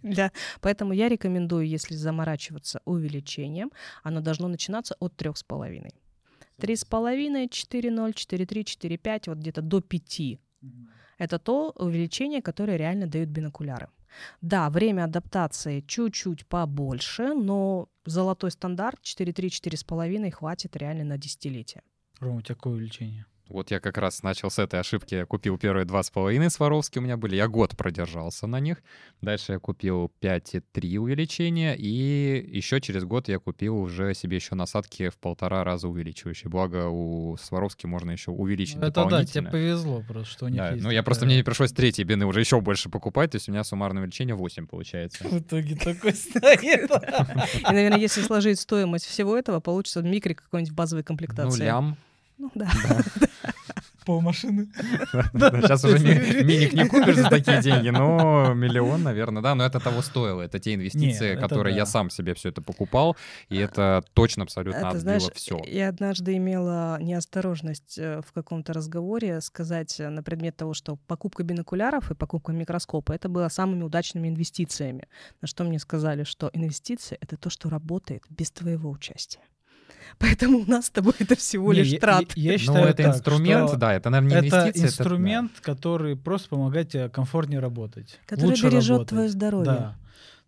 Да. Поэтому я рекомендую, если заморачиваться увеличением, оно должно начинаться от трех с половиной. Три с половиной, четыре ноль, четыре три, четыре пять, вот где-то до пяти. Это то увеличение, которое реально дают бинокуляры. Да, время адаптации чуть-чуть побольше, но золотой стандарт 4,3-4,5 хватит реально на десятилетие. Рома, у тебя какое увеличение? Вот я как раз начал с этой ошибки. Я купил первые два с половиной Сваровски у меня были. Я год продержался на них. Дальше я купил 5,3 увеличения. И еще через год я купил уже себе еще насадки в полтора раза увеличивающие. Благо у Сваровски можно еще увеличить Это дополнительно. да, тебе повезло просто, что у них да, есть. Ну, я просто, мне не пришлось третьи бины уже еще больше покупать. То есть у меня суммарное увеличение 8 получается. [laughs] В итоге такой стоит. И, наверное, если сложить стоимость всего этого, получится микрик какой-нибудь базовой комплектации. Ну, лям ну да. Пол машины. Сейчас уже миник не купишь за такие деньги, но [laughs] миллион, наверное, да. Но это того стоило. Это те инвестиции, которые я сам себе все это покупал, и это точно абсолютно отбило все. Я однажды имела неосторожность э, в каком-то разговоре сказать на предмет того, что покупка бинокуляров и покупка микроскопа это было самыми удачными инвестициями. На что мне сказали, что инвестиции — это то, что работает без твоего участия. [laughs] Поэтому у нас с тобой это всего лишь не, трат. Я, я считаю, ну, это так, инструмент, что да, это, наверное, не это инвестиция. инструмент, это, да. который просто помогает тебе комфортнее работать. Который лучше бережет работать. твое здоровье. Да.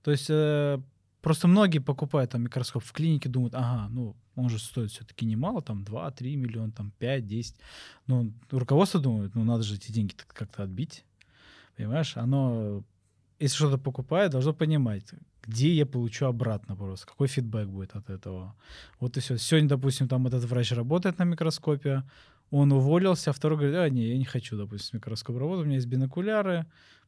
То есть э, просто многие покупают там микроскоп в клинике, думают, ага, ну, он же стоит все-таки немало, там 2-3 миллиона, там 5-10. Ну, руководство думает, ну, надо же эти деньги как-то отбить. Понимаешь, оно, если что-то покупает, должно понимать, где я получу обратно просто, какой фидбэк будет от этого. Вот и все. Сегодня, допустим, там этот врач работает на микроскопе, он уволился, а второй говорит, а, не, я не хочу, допустим, микроскоп работать, у меня есть бинокуляры,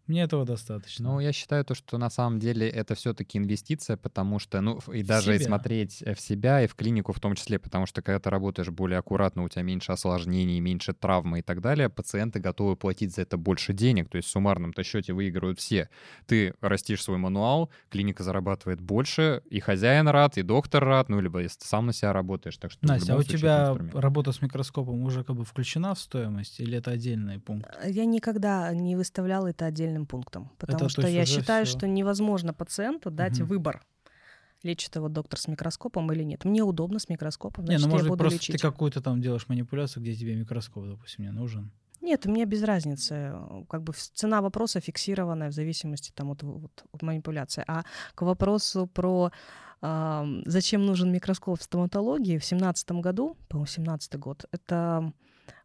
мне этого достаточно. Ну, я считаю то, что на самом деле это все-таки инвестиция, потому что, ну, и в даже себя. смотреть э, в себя и в клинику в том числе, потому что когда ты работаешь более аккуратно, у тебя меньше осложнений, меньше травмы и так далее, пациенты готовы платить за это больше денег, то есть в суммарном-то счете выигрывают все. Ты растишь свой мануал, клиника зарабатывает больше, и хозяин рад, и доктор рад, ну, либо если ты сам на себя работаешь, так что... Настя, а у тебя работа с микроскопом уже как бы включена в стоимость, или это отдельный пункт? Я никогда не выставляла это отдельно отдельным пунктом, потому это, что я считаю, всё. что невозможно пациенту дать угу. выбор лечит его доктор с микроскопом или нет. Мне удобно с микроскопом, значит, не, ну, может я буду просто лечить. ты какую-то там делаешь манипуляцию, где тебе микроскоп, допустим, не нужен. Нет, мне без разницы. Как бы цена вопроса фиксированная в зависимости там, от, от, от манипуляции. А к вопросу про э, зачем нужен микроскоп в стоматологии в семнадцатом году, по-моему, семнадцатый год, это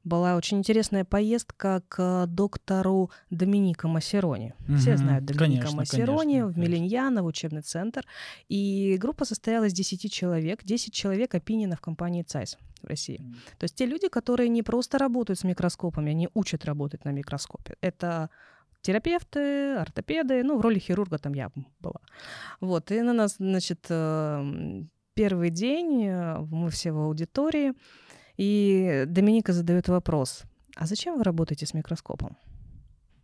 была очень интересная поездка к доктору Доминика Массерони. Угу, Все знают Доминика конечно, Массерони конечно, в Миллиньяно, в учебный центр. И группа состояла из 10 человек. 10 человек опинина в компании ЦАЙС в России. Mm. То есть те люди, которые не просто работают с микроскопами, они учат работать на микроскопе. Это терапевты, ортопеды, ну, в роли хирурга там я была. Вот, и на нас, значит, эм, первый день, э, мы все в аудитории, и Доминика задает вопрос, а зачем вы работаете с микроскопом?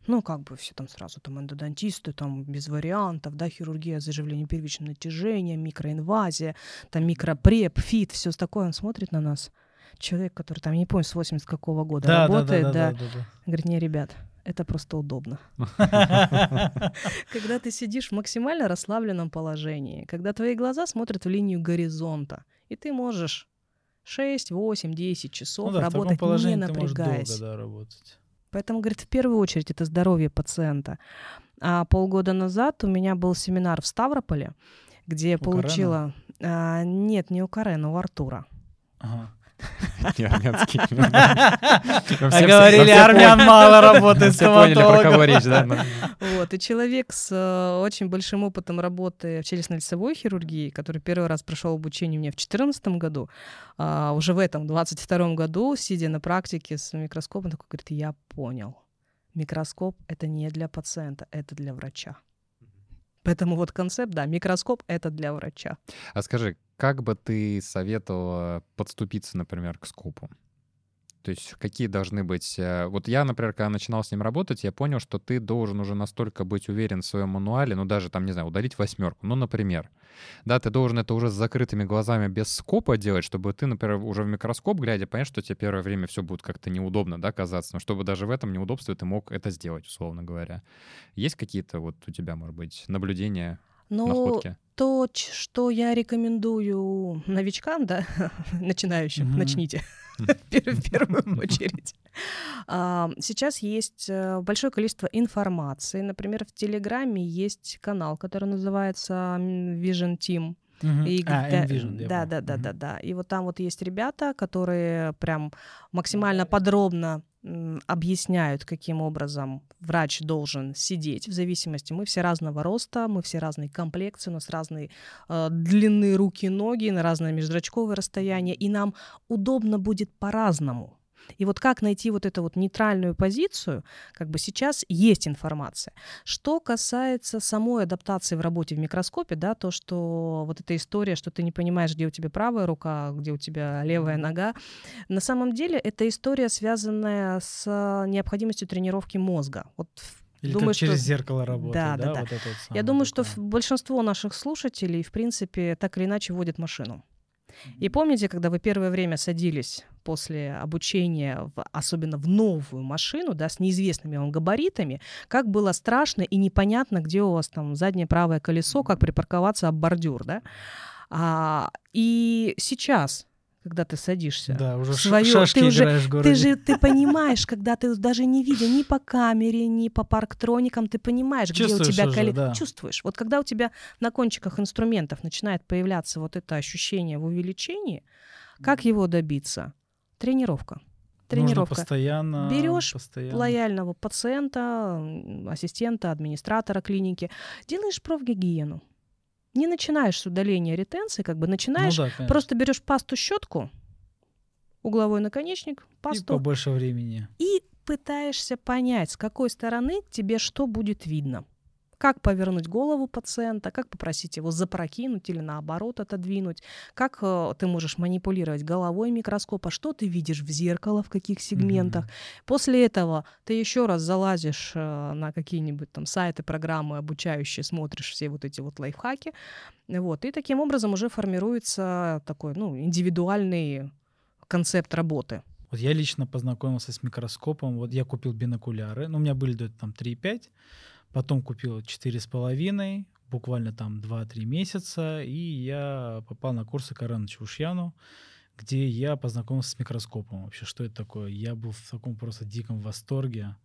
Ну, как бы все там сразу, там эндодонтисты, там без вариантов, да, хирургия заживления первичного натяжения, микроинвазия, там микропреп, фит, все такое. Он смотрит на нас. Человек, который там, не помню, с 80 какого года да, работает, да, да, да, да, да, да. говорит, не, ребят, это просто удобно. [laughs] Когда ты сидишь в максимально расслабленном положении, когда твои глаза смотрят в линию горизонта, и ты можешь 6, 8, 10 часов Ну да, работать, не напрягаясь. долго да, работать. Поэтому, говорит, в первую очередь это здоровье пациента. А полгода назад у меня был семинар в Ставрополе, где я У Карена? получила... а, нет, не у Карена, у Артура. Ага. Не армянский. [laughs] А говорили, армян мало работает [laughs] Все поняли, про кого стоматологом. речь, да? Вот, и человек с э, очень большим опытом работы в челюстно-лицевой хирургии, который первый раз прошел обучение у меня в 2014 году, а, уже в этом, 22 году, сидя на практике с микроскопом, такой говорит, я понял, микроскоп — это не для пациента, это для врача. Поэтому вот концепт, да, микроскоп — это для врача. А скажи, как бы ты советовала подступиться, например, к скопу? То есть какие должны быть... э, Вот я, например, когда начинал с ним работать, я понял, что ты должен уже настолько быть уверен в своем мануале, ну даже там, не знаю, удалить восьмерку, ну, например. Да, ты должен это уже с закрытыми глазами без скопа делать, чтобы ты, например, уже в микроскоп глядя, понять, что тебе первое время все будет как-то неудобно, да, казаться, но чтобы даже в этом неудобстве ты мог это сделать, условно говоря. Есть какие-то вот у тебя, может быть, наблюдения, Но находки? то, что я рекомендую новичкам, да, [laughs] начинающим, Мгм. начните [laughs] в пер- в первую очередь. А, Сейчас есть э, большое количество информации. Например, в Телеграме есть канал, который называется Vision Team. И А, да, Envision, да, да, да, да, да. И вот там вот есть ребята, которые прям максимально подробно объясняют, каким образом врач должен сидеть в зависимости. Мы все разного роста, мы все разной комплекции, у нас разные э, длины руки, ноги, на разное межзрачковое расстояние, и нам удобно будет по-разному. И вот как найти вот эту вот нейтральную позицию, как бы сейчас есть информация. Что касается самой адаптации в работе в микроскопе, да, то, что вот эта история, что ты не понимаешь, где у тебя правая рука, где у тебя левая нога, на самом деле это история, связанная с необходимостью тренировки мозга. Вот Или думаю, как через что- зеркало работает, Да, да? да, да. Вот это вот Я думаю, что такое. в- большинство наших слушателей, в принципе, так или иначе водят машину. И помните, когда вы первое время садились после обучения, в- особенно в новую машину, да, с неизвестными вам габаритами, как было страшно и непонятно, где у вас там заднее правое колесо, как припарковаться об бордюр, да? А, и сейчас, когда ты садишься, Да, уже своё- шашки ты уже- играешь в городе. ты же ты понимаешь, когда ты даже не видя ни по камере, ни по парктроникам, ты понимаешь, где у Чувствуешь тебя уже, да. Чувствуешь. Вот когда у тебя на кончиках инструментов начинает появляться вот это ощущение в увеличении, как его добиться? Тренировка. Нужно Тренировка. постоянно... Берёшь постоянно. Лояльного пациента, ассистента, администратора клиники, делаешь профгигиену. Не начинаешь с удаления ретенции, как бы Ну начинаешь, да, конечно. просто берешь пасту щетку, угловой наконечник, И пасту, побольше времени. и пытаешься понять, с какой стороны тебе что будет видно. Как повернуть голову пациента, как попросить его запрокинуть или наоборот отодвинуть, как э, ты можешь манипулировать головой микроскопа, что ты видишь в зеркало, в каких сегментах. После этого ты еще раз залазишь э, на какие-нибудь там сайты, программы обучающие, смотришь все вот эти вот лайфхаки, вот, и таким образом уже формируется такой, ну, индивидуальный концепт работы. Вот я лично познакомился с микроскопом. Вот я купил бинокуляры. Ну, у меня были до этого там 3,5. Потом купил 4,5. Буквально там 2-3 месяца. И я попал на курсы Карана Чаушьяну, где я познакомился с микроскопом. Вообще, что это такое? Я был в таком просто диком восторге.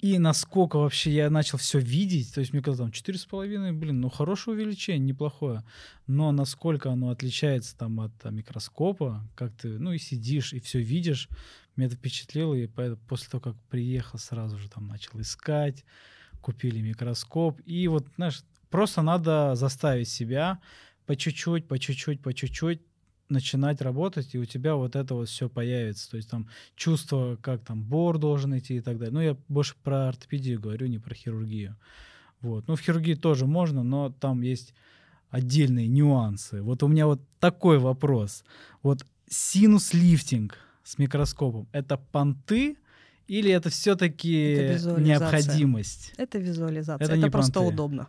И насколько вообще я начал все видеть, то есть мне казалось, там 4,5, блин, ну хорошее увеличение, неплохое. Но насколько оно отличается там от а, микроскопа, как ты, ну и сидишь, и все видишь, меня это впечатлило, и поэтому после того, как приехал, сразу же там начал искать, купили микроскоп, и вот, знаешь, просто надо заставить себя по чуть-чуть, по чуть-чуть, по чуть-чуть начинать работать, и у тебя вот это вот все появится. То есть там чувство, как там бор должен идти и так далее. Ну, я больше про ортопедию говорю, не про хирургию. Вот. Ну, в хирургии тоже можно, но там есть отдельные нюансы. Вот у меня вот такой вопрос. Вот синус-лифтинг с микроскопом — это понты или это все-таки Это необходимость? Это визуализация. Это Это, просто понты. удобно.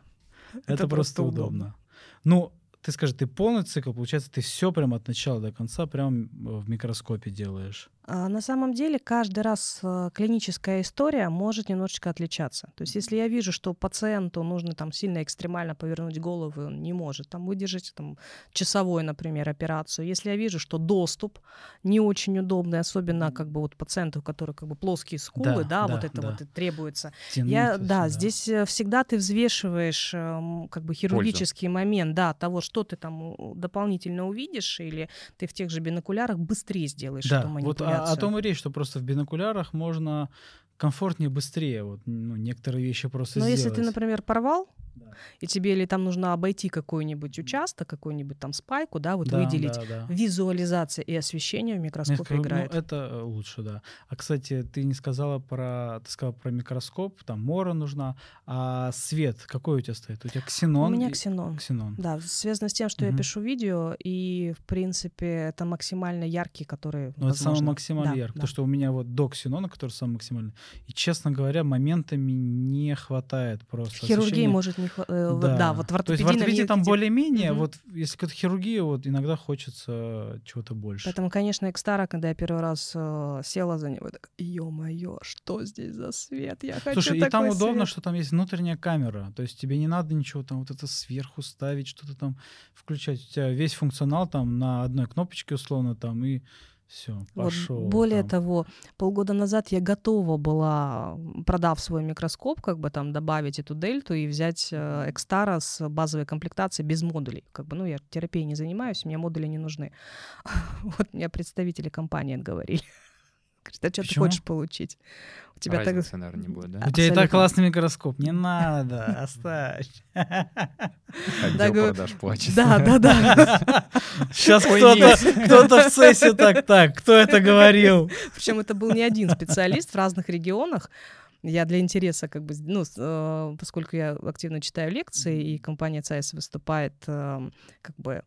Это, Это просто просто удобно. удобно. Ну, ты скажи, ты полный цикл, получается, ты все прям от начала до конца прям в микроскопе делаешь. А, на самом деле каждый раз э, клиническая история может немножечко отличаться. То есть если я вижу, что пациенту нужно там сильно экстремально повернуть голову, он не может там выдержать там часовой, например, операцию. Если я вижу, что доступ не очень удобный, особенно как бы вот пациенту, у которых как бы плоские скулы, да, Да, да, вот это да. вот и требуется. Тянуть Я, да, всё, здесь э, всегда ты взвешиваешь эм, как бы хирургический момент, да, того, что ты там у- дополнительно увидишь, или ты в тех же бинокулярах быстрее сделаешь Да, эту вот о том и речь, что просто в бинокулярах можно комфортнее, быстрее. Вот, ну, некоторые вещи просто Но сделать. если ты, например, порвал, Да. и тебе или там нужно обойти какой-нибудь участок, какой-нибудь там спайку, да, вот Да, выделить, да, да. визуализация и освещение в Ну, я микроскопе скажу, ну, играет. это э, лучше, да. А, кстати, ты не сказала про... Ты сказала про микроскоп, там мора нужна. А свет какой у тебя стоит? У тебя ксенон? У меня и- ксенон. Ксенон. Да, связано с тем, что я Мгм. пишу видео, и, в принципе, это максимально яркий, который Ну, это самый максимально Да, яркий. да. Потому что у меня вот до ксенона, который самый максимальный. И, честно говоря, моментами не хватает просто. Хирургии освещения. может не хватать. Да. вот в То есть ортопедии, в ортопедии там более-менее, Мгм. вот если какая-то хирургия, вот иногда хочется чего-то больше. Поэтому, конечно, Экстара, когда я первый раз э, села за него, я такая, ё-моё, что здесь за свет? Я хочу Слушай, и там такой удобно, свет». что там есть внутренняя камера. То есть тебе не надо ничего там вот это сверху ставить, что-то там включать. У тебя весь функционал там на одной кнопочке условно там и все, Вот пошел. более того, полгода назад я готова была, продав свой микроскоп, как бы там добавить эту дельту и взять э, Экстара с базовой комплектацией без модулей. Как бы, ну, я терапией не занимаюсь, мне модули не нужны. [laughs] Вот мне представители компании отговорили. Говорит, а что ты хочешь получить? У тебя так... Разницы, наверное, не будет, да? А, У тебя и так классный микроскоп. Не надо, оставь. Отдел продаж плачет. Да, да, да. Сейчас кто-то в цессе так, так, кто это говорил? Причем это был не один специалист в разных регионах. Я для интереса, как бы, ну, э, поскольку я активно читаю лекции, и компания ЦАЭС выступает э, как бы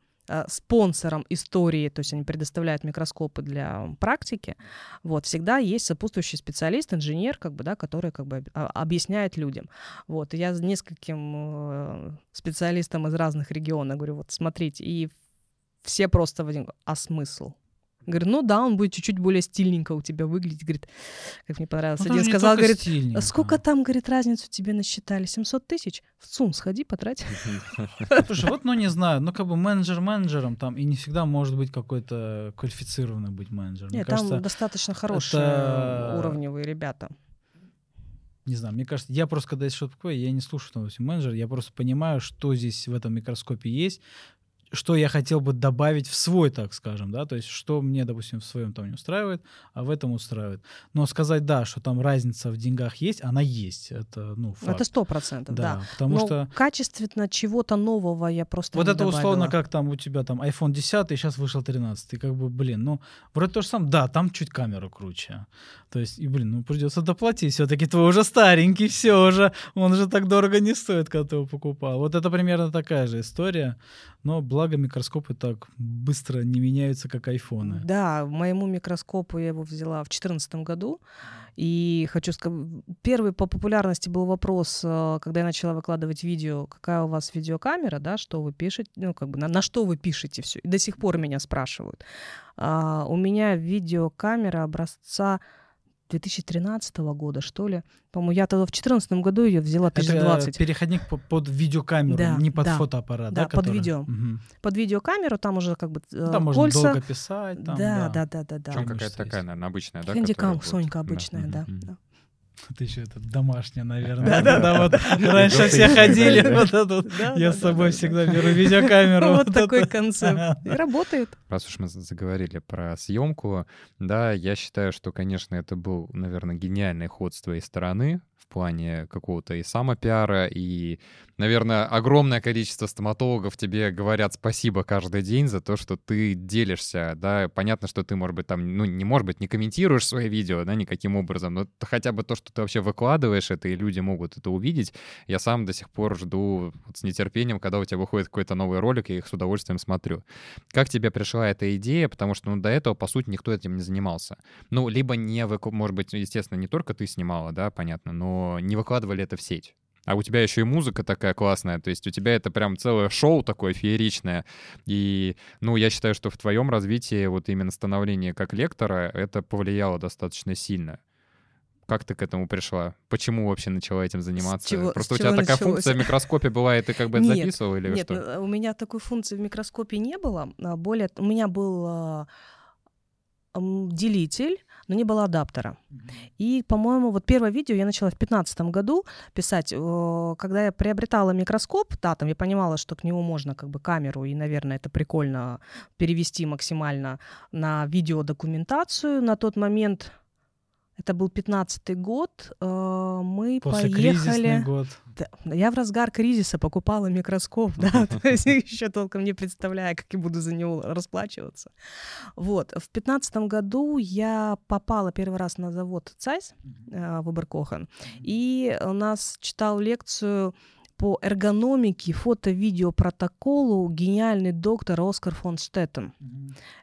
спонсором истории, то есть они предоставляют микроскопы для практики, вот, всегда есть сопутствующий специалист, инженер, как бы, да, который как бы а- объясняет людям. Вот, я с нескольким э, специалистам из разных регионов говорю, вот, смотрите, и все просто в один, а смысл? Говорю, ну да, он будет чуть-чуть более стильненько у тебя выглядеть. Говорит, как мне понравилось. Ну, Один сказал, говорит, стильненько. «А сколько там, говорит, разницу тебе насчитали? 700 тысяч? В ЦУМ сходи, потрать. [laughs] Слушай, вот, ну не знаю, ну как бы менеджер менеджером там и не всегда может быть какой-то квалифицированный быть менеджер. Мне Нет, там достаточно хорошие уровневые ребята. не знаю, мне кажется, я просто, когда есть что-то такое, я не слушаю, допустим, менеджер, я просто понимаю, что здесь в этом микроскопе есть, что я хотел бы добавить в свой, так скажем, да, то есть что мне, допустим, в своем там не устраивает, а в этом устраивает. Но сказать, да, что там разница в деньгах есть, она есть, это, ну, факт. Это сто процентов, да. потому Но что качественно чего-то нового я просто вот это условно, добавила. как там у тебя там iPhone 10, и сейчас вышел 13, и как бы, блин, ну, вроде то же самое, да, там чуть камера круче. То есть, и, блин, ну, придется доплатить, все-таки твой уже старенький, все уже, он же так дорого не стоит, когда ты его покупал. Вот это примерно такая же история, но благо микроскопы так быстро не меняются, как айфоны. Да, моему микроскопу я его взяла в 2014 году. И хочу сказать, первый по популярности был вопрос, э, когда я начала выкладывать видео, какая у вас видеокамера, да, что вы пишете, ну, как бы на, на что вы пишете все. И до сих пор меня спрашивают. А, у меня видеокамера образца 2013 года, что ли. По-моему, я тогда в 2014 году ее взяла Это 1020. переходник по- под видеокамеру, Да, не под да. фотоаппарат, Да, да? под видео. Мгм. Под видеокамеру там уже как бы э, Там можно кольца. долго писать. Там, да, да, да, да, да. Причем Преимущество какая-то такая, наверное, обычная, да? Которая вот- Сонька обычная, да. да. Это еще это домашняя, наверное. Да, да, Когда вот раньше все ходили, вот Я с собой да, всегда беру видеокамеру. [laughs] Вот такой концепт. [laughs] И работает. Раз уж мы за- заговорили про съемку, да, я считаю, что, конечно, это был, наверное, гениальный ход с твоей стороны в плане какого-то и самопиара, и, наверное, огромное количество стоматологов тебе говорят спасибо каждый день за то, что ты делишься, да, понятно, что ты, может быть, там, ну, не может быть, не комментируешь свои видео, да, никаким образом, но хотя бы то, что ты вообще выкладываешь это, и люди могут это увидеть, я сам до сих пор жду вот с нетерпением, когда у тебя выходит какой-то новый ролик, я их с удовольствием смотрю. Как тебе пришла эта идея? Потому что ну, до этого, по сути, никто этим не занимался. Ну, либо не, выку- может быть, естественно, не только ты снимала, да, понятно, но не выкладывали это в сеть. А у тебя еще и музыка такая классная, то есть у тебя это прям целое шоу такое фееричное. И, ну, я считаю, что в твоем развитии вот именно становление как лектора это повлияло достаточно сильно. Как ты к этому пришла? Почему вообще начала этим заниматься? чего- Просто с у тебя такая началось? функция в микроскопе была, и ты как бы это Нет, записывал или Нет, что? ну, у меня такой функции в микроскопе не было. А Более, у меня был а, делитель, но не было адаптера. И, по-моему, вот первое видео я начала в 2015 году писать, э, когда я приобретала микроскоп, да, там я понимала, что к нему можно как бы камеру, и, наверное, это прикольно перевести максимально на видеодокументацию. На тот момент, это был 15 год, э, мы После поехали... год. Да, я в разгар кризиса покупала микроскоп, [laughs] да, то есть еще толком не представляя, как я буду за него расплачиваться. Вот, в пятнадцатом году я попала первый раз на завод ЦАЙС э, в Оберкохан, и у нас читал лекцию по эргономике, фото-видео-протоколу гениальный доктор Оскар фон Штеттен.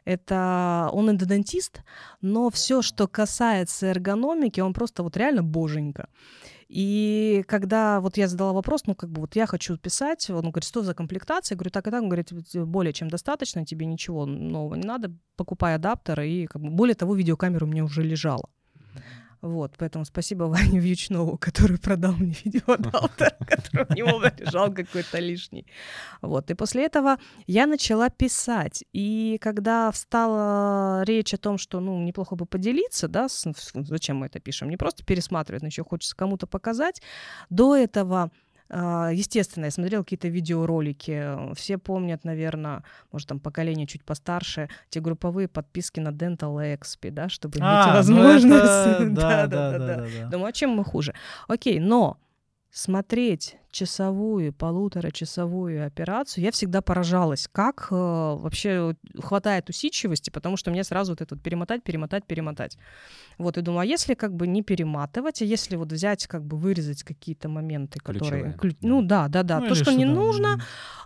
Это он эндодонтист, но все, что касается эргономики, он просто вот реально боженька. И когда вот я задала вопрос, ну, как бы вот я хочу писать, он говорит, что за комплектация? Я говорю, так и так. Он говорит, «Вот более чем достаточно, тебе ничего нового не надо, покупай адаптер. И как бы, более того, видеокамера у меня уже лежала. Вот, поэтому спасибо [laughs] Ване Вьючнову, который продал мне видеоадаптер, [laughs] который у него лежал какой-то лишний. Вот, и после этого я начала писать. И когда встала речь о том, что, ну, неплохо бы поделиться, да, с- зачем мы это пишем, не просто пересматривать, но еще хочется кому-то показать. До этого Естественно, я смотрела какие-то видеоролики. Все помнят, наверное, может, там поколение чуть постарше, те групповые подписки на Dental XP, да, чтобы иметь А, ну возможность. [laughs] это- Да, да, да, да, да. Думаю, а чем мы хуже? Окей, но смотреть часовую, полуторачасовую операцию, я всегда поражалась, как э, вообще хватает усидчивости, потому что мне сразу вот это вот перемотать, перемотать, перемотать. Вот, и думаю, а если как бы не перематывать, а если вот взять, как бы вырезать какие-то моменты, которые... Ключевые, клю- да. Ну да, да, да, Ну, то, что не там, нужно,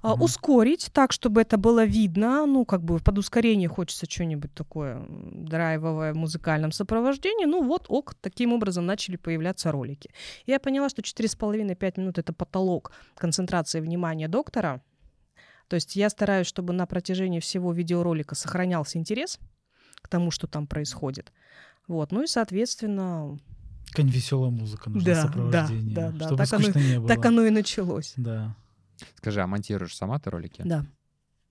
а, Мгм. ускорить так, чтобы это было видно. Ну, как бы под ускорение хочется что-нибудь такое драйвовое в музыкальном сопровождении. Ну, вот, ок, таким образом начали появляться ролики. Я поняла, что 4,5-5 минут — это потолок концентрации внимания доктора. То есть я стараюсь, чтобы на протяжении всего видеоролика сохранялся интерес к тому, что там происходит. Вот, ну и, соответственно, Какая веселая музыка нужна Да, да, сопровождение, да, да. чтобы Так оно не было. так оно и началось. Да. Скажи, а монтируешь сама ты ролики? Да.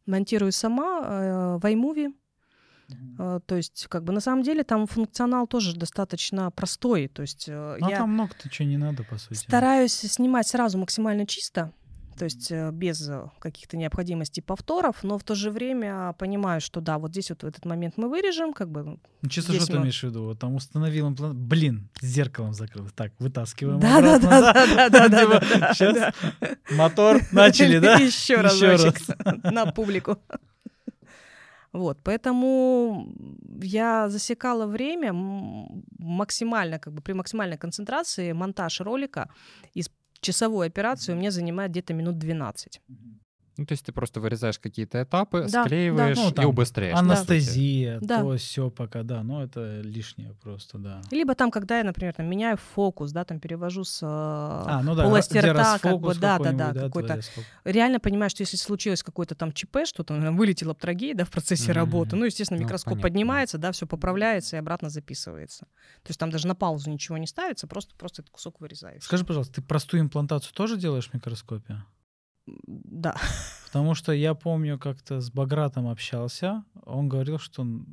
Монтирую сама э, в iMovie. Э, То есть, как бы на самом деле там функционал тоже достаточно простой. То есть э, Ну, а я там много-то чего не надо, по сути. стараюсь снимать сразу максимально чисто, то есть э, без каких-то необходимостей повторов, но в то же время понимаю, что да, вот здесь вот в этот момент мы вырежем, как бы ну, Ну, чисто что ты мы- имеешь в виду? Вот там установил имплант. Блин, зеркалом закрыл. Так, вытаскиваем да, да, обратно, да, да, да, да, [laughs] Типа, да, да, да. Мотор, начали, [laughs] да? Еще разочек [laughs] на публику. Вот, поэтому я засекала время максимально, как бы при максимальной концентрации монтаж ролика из часовой операции у меня занимает где-то минут 12. Ну, то есть ты просто вырезаешь какие-то этапы, Да, да. склеиваешь Ну, и там убыстряешь. да, Анестезия, Да. то все пока, да. Но это лишнее просто, да. Либо там, когда я, например, там, меняю фокус, да, там перевожу с... э, А, ну да, полости рта, как бы, да, да, да, какой-то реально понимаю, что если случилось какое-то там ЧП, что-то, наверное, вылетела трагедия да, в процессе Мгм. работы, ну, естественно, Ну, микроскоп понятно, да. поднимается, да, все поправляется и обратно записывается. То есть там даже на паузу ничего не ставится, просто, просто этот кусок вырезаешь. Скажи, пожалуйста, ты простую имплантацию тоже делаешь в микроскопе? Да. [laughs] Потому что я помню, как-то с Багратом общался, он говорил, что он,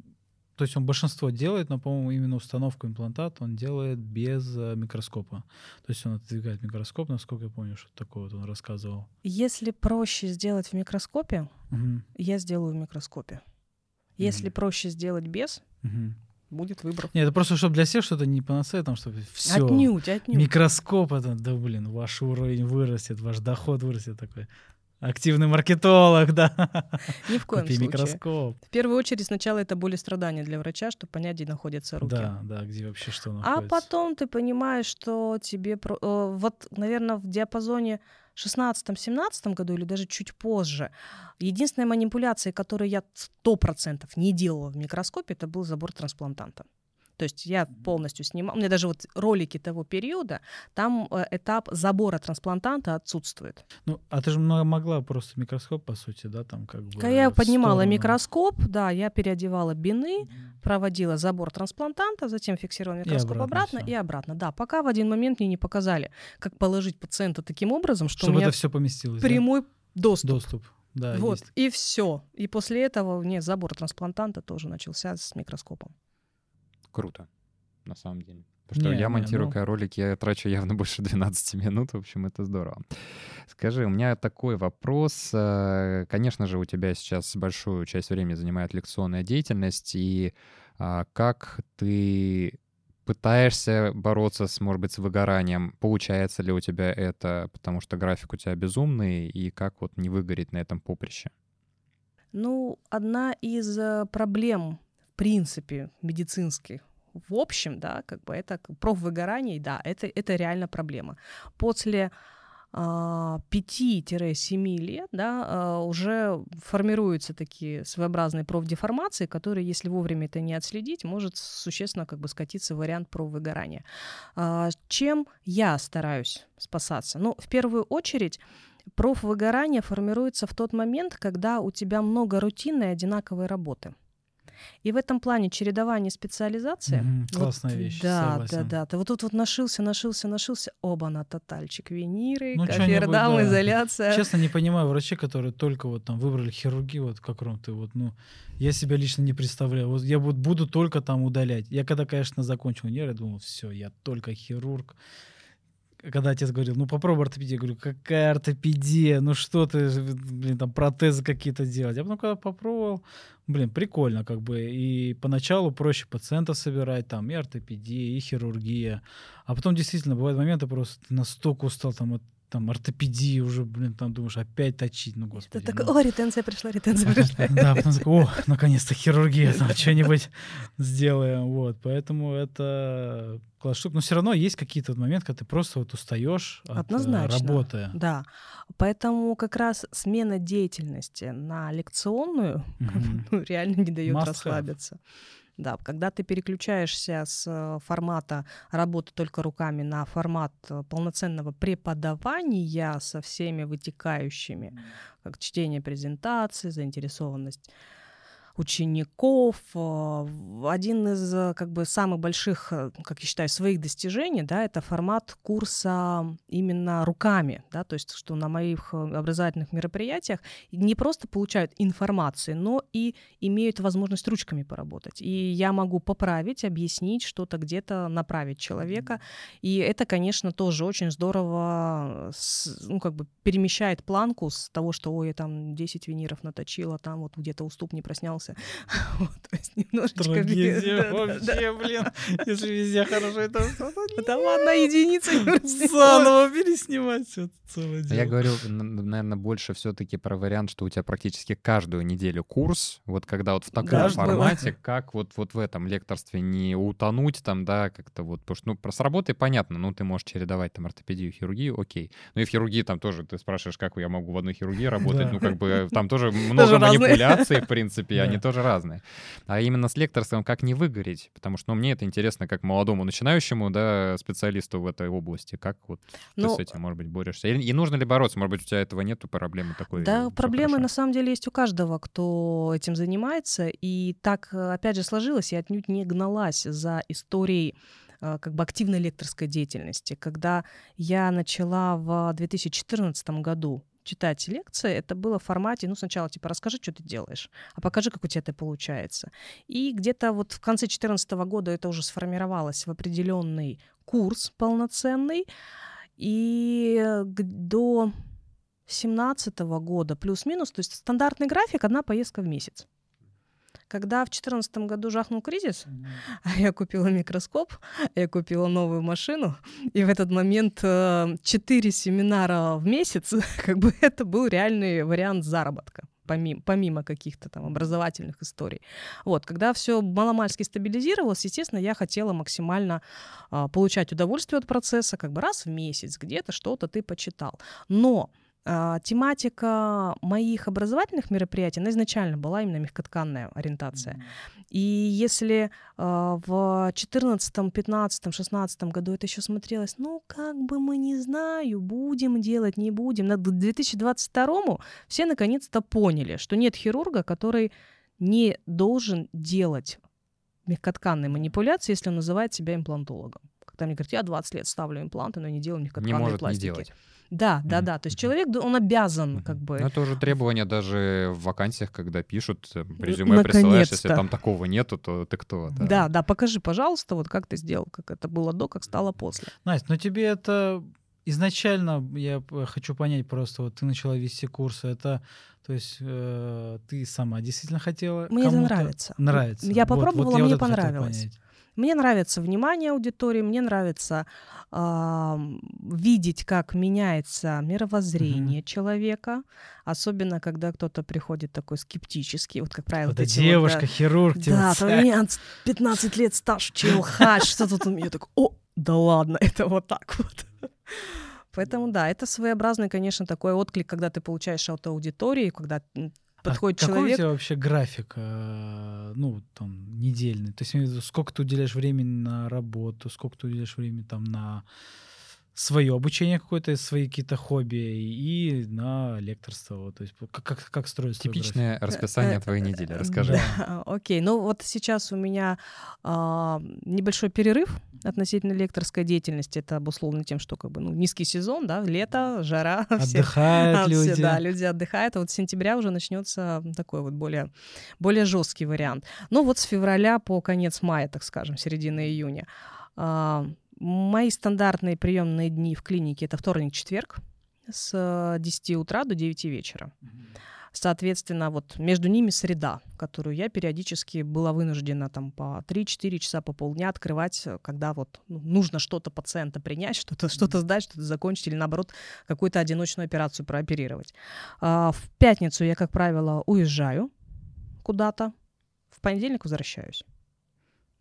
то есть он большинство делает, но, по-моему, именно установку имплантата он делает без э, микроскопа. То есть он отодвигает микроскоп, насколько я помню, что такое вот он рассказывал. Если проще сделать в микроскопе, Мгм, я сделаю в микроскопе. Если Мгм. проще сделать без, мгм. Будет выбор. Нет, это просто, чтобы для всех что-то не панацея, там, чтобы все. Отнюдь, отнюдь. Микроскоп это, да блин, ваш уровень вырастет, ваш доход вырастет такой. Активный маркетолог, да. Ни в коем Купи случае. микроскоп. В первую очередь сначала это боль и страдания для врача, чтобы понять, где находятся руки. Да, да, где вообще что А находится. потом ты понимаешь, что тебе... э, Вот, наверное, в диапазоне 16-17 году или даже чуть позже, единственная манипуляция, которую я 100% не делала в микроскопе, это был забор трансплантанта. То есть я полностью снимала, у меня даже вот ролики того периода, там э, этап забора трансплантанта отсутствует. Ну, а ты же могла просто микроскоп, по сути, да, там как бы... Когда я поднимала сторону. микроскоп, да, я переодевала бины, проводила забор трансплантанта, затем фиксировала микроскоп и обратно, обратно и обратно. Да, пока в один момент мне не показали, как положить пациента таким образом, что Чтобы у меня это все поместилось. Прямой да? доступ. Доступ. Да, вот, есть. и все. И после этого мне забор трансплантанта тоже начался с микроскопом. Круто, на самом деле. Потому что не, я монтирую не, ну... ролики, я трачу явно [laughs] больше 12 минут, в общем, это здорово. Скажи, у меня такой вопрос. Э, конечно же, у тебя сейчас большую часть времени занимает лекционная деятельность, и а, как ты пытаешься бороться с, может быть, с выгоранием. Получается ли у тебя это, потому что график у тебя безумный, и как вот не выгореть на этом поприще? Ну, одна из э, проблем, принципе, медицинских, в общем, да, как бы это про выгорание, да, это, это реально проблема. После 5-7 а, лет да, а, уже формируются такие своеобразные профдеформации, которые, если вовремя это не отследить, может существенно как бы скатиться в вариант профвыгорания. А, чем я стараюсь спасаться? Ну, в первую очередь, профвыгорание формируется в тот момент, когда у тебя много рутинной одинаковой работы. И в этом плане чередование специализации. Mm-hmm, классная вот, вещь. Да, согласен. да, да. Ты вот тут вот нашился, нашился, нашился. Оба на тотальчик. Виниры, ну, кафердам, да. изоляция. Честно, не понимаю врачей, которые только вот там выбрали хирургию, вот как Ром, ты вот, ну, я себя лично не представляю. Вот я вот буду только там удалять. Я когда, конечно, закончил универ, я думал, все, я только хирург когда отец говорил, ну попробуй ортопедию, я говорю, какая ортопедия, ну что ты, блин, там протезы какие-то делать. А потом, когда попробовал, блин, прикольно как бы. И поначалу проще пациентов собирать, там и ортопедия, и хирургия. А потом действительно бывают моменты, просто настолько устал там от там ортопедии уже, блин, там думаешь, опять точить, ну господи. Ты такой, ну. о, ретенция пришла, ретенция пришла. [laughs] Да, потом такой, о, наконец-то хирургия, там что-нибудь сделаем, вот. Поэтому это класс штук. Но все равно есть какие-то моменты, когда ты просто вот устаешь от э, Однозначно, работы. Да. Поэтому как раз смена деятельности на лекционную [laughs] ну, реально не дает расслабиться. Да, когда ты переключаешься с э, формата работы только руками на формат э, полноценного преподавания со всеми вытекающими, как чтение презентации, заинтересованность учеников. Э, один из э, как бы самых больших, э, как я считаю, своих достижений, да, это формат курса именно руками, да, то есть что на моих образовательных мероприятиях не просто получают информацию, но и имеют возможность ручками поработать. И я могу поправить, объяснить что-то где-то, направить человека. И это, конечно, тоже очень здорово, ну, как бы перемещает планку с того, что, ой, я там 10 виниров наточила, там вот где-то уступ не проснялся, менялся. [laughs] Вот, то есть немножечко... Трагедия да, вообще, да, блин. Если везде хорошо, это Там одна единица. Заново переснимать все целое дело. Я говорю, наверное, больше все таки про вариант, что у тебя практически каждую неделю курс, вот когда вот в таком формате, как вот, вот в этом лекторстве не утонуть там, да, как-то вот, потому что, ну, про с работой понятно, ну, ты можешь чередовать там ортопедию, хирургию, окей. Ну и в хирургии там тоже, ты спрашиваешь, как я могу в одной хирургии [laughs] работать, ну, как бы там тоже [laughs] много манипуляций, в принципе, они тоже разные. А именно с лекторством как не выгореть? Потому что ну, мне это интересно как молодому начинающему да, специалисту в этой области. Как вот ну, ты с этим, может быть, борешься? И, и нужно ли бороться? Может быть, у тебя этого нету, проблемы такой? Да, проблемы на самом деле есть у каждого, кто этим занимается. И так, опять же, сложилось, я отнюдь не гналась за историей э, как бы активной лекторской деятельности. Когда я начала в 2014 году читать лекции, это было в формате, ну, сначала, типа, расскажи, что ты делаешь, а покажи, как у тебя это получается. И где-то вот в конце 2014 года это уже сформировалось в определенный курс полноценный, и до 2017 года плюс-минус, то есть стандартный график, одна поездка в месяц. Когда в 2014 году жахнул кризис, mm-hmm. я купила микроскоп, я купила новую машину, и в этот момент э, четыре семинара в месяц, [laughs] как бы это был реальный вариант заработка помимо, помимо каких-то там образовательных историй. Вот, когда все маломальски стабилизировалось, естественно, я хотела максимально а, получать удовольствие от процесса, как бы раз в месяц где-то что-то ты почитал. Но тематика моих образовательных мероприятий, она изначально была именно мягкотканная ориентация. И если э, в 14, 15, 16 году это еще смотрелось, ну, как бы мы не знаю, будем делать, не будем, на 2022 все наконец-то поняли, что нет хирурга, который не должен делать мягкотканные манипуляции, если он называет себя имплантологом. Когда мне говорят, я 20 лет ставлю импланты, но не делаю мягкотканные не может пластики. Не делать. Да, да, да. То есть человек, он обязан как бы... Ну, это уже требование даже в вакансиях, когда пишут, э, резюме присылаешь, если там такого нету, то ты кто? Да. да, да, покажи, пожалуйста, вот как ты сделал, как это было до, как стало после. Настя, но тебе это изначально, я хочу понять просто, вот ты начала вести курсы, это, то есть э, ты сама действительно хотела Мне это нравится. Нравится. Я попробовала, вот, вот мне вот понравилось. Мне нравится внимание аудитории, мне нравится э, видеть, как меняется мировоззрение mm-hmm. человека, особенно когда кто-то приходит такой скептический, вот как правило. Вот эти девушка, вот, да, хирург. Да, у меня 15 лет стаж, челхач, что тут у меня так, о, да ладно, [laughs] это вот так вот. Поэтому да, это своеобразный, конечно, такой отклик, когда ты получаешь от аудитории, когда подходит а человек. Какой у тебя вообще график, э, ну, там, недельный? То есть сколько ты уделяешь времени на работу, сколько ты уделяешь времени там на свое обучение какое-то, свои какие-то хобби и на лекторство. Вот, то есть как, как, как строится Типичное расписание твоей недели, расскажи. [laughs] Окей, ну вот сейчас у меня а, небольшой перерыв относительно лекторской деятельности. Это обусловлено тем, что как бы ну, низкий сезон, да, лето, жара. [laughs] Отдыхают все, люди. Да, люди отдыхают. А вот с сентября уже начнется такой вот более, более жесткий вариант. Ну вот с февраля по конец мая, так скажем, середина июня. Мои стандартные приемные дни в клинике это вторник-четверг с 10 утра до 9 вечера. Соответственно, вот между ними среда, которую я периодически была вынуждена там по 3-4 часа по полдня открывать, когда вот ну, нужно что-то пациента принять, что-то что сдать, что-то закончить или наоборот какую-то одиночную операцию прооперировать. А, в пятницу я, как правило, уезжаю куда-то, в понедельник возвращаюсь.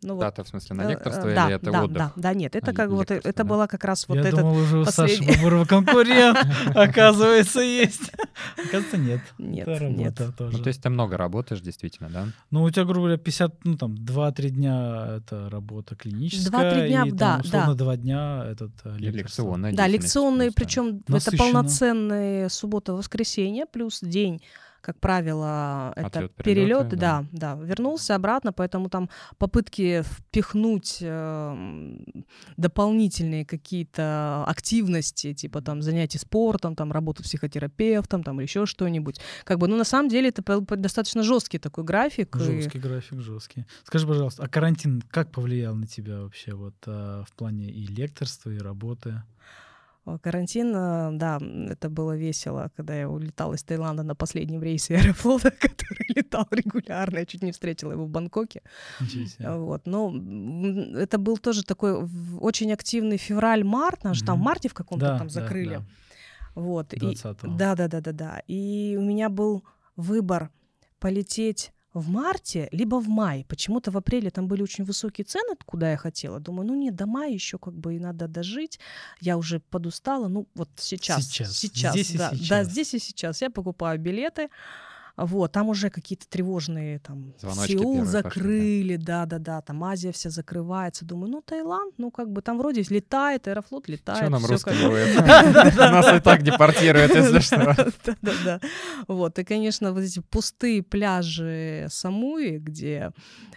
Ну, Дата, вот, в смысле, на лекторство да, или это да, отдых? Да, да, нет, это а, как вот, это да? была как раз вот Я этот думал, уже у Саши Бабурова [laughs] конкурент, оказывается, есть. Оказывается, нет. Нет, нет. Ну, то есть ты много работаешь, действительно, да? Ну, у тебя, грубо говоря, 50, ну, там, 2-3 дня — это работа клиническая. 2-3 дня, и, да, там, условно, да. 2 дня — этот э, лекционная Да, лекционные, причем это полноценные суббота-воскресенье плюс день как правило, это Отлет, перелет, да. да, да, вернулся обратно, поэтому там попытки впихнуть э, дополнительные какие-то активности, типа там занятий спортом, там работу психотерапевтом, там или еще что-нибудь, как бы, ну на самом деле это достаточно жесткий такой график. Жесткий и... график, жесткий. Скажи, пожалуйста, а карантин как повлиял на тебя вообще вот а, в плане и лекторства, и работы? Карантин, э, да, это было весело, когда я улетала из Таиланда на последнем рейсе [laughs] Аэрофлота, который летал регулярно. Я чуть не встретила его в Бангкоке. Вот. Но это был тоже такой очень активный февраль-март, наш mm-hmm. там в марте в каком-то да, там закрыли. Да, да. Вот. И, да, да, да, да, да. И у меня был выбор полететь в марте, либо в мае. Почему-то в апреле там были очень высокие цены, куда я хотела. Думаю, ну нет, до мая еще как бы и надо дожить. Я уже подустала. Ну вот сейчас. Сейчас. Сейчас, здесь да, и сейчас. да, здесь и сейчас. Я покупаю билеты. Вот, там уже какие-то тревожные, там, Звоночки Сеул закрыли, да-да-да, там Азия вся закрывается. Думаю, ну, Таиланд, ну, как бы там вроде летает, Аэрофлот летает. Что нам русские делают? [laughs] Нас и так депортируют, если что. Да-да-да. Вот, и, конечно, вот эти пустые пляжи Самуи, где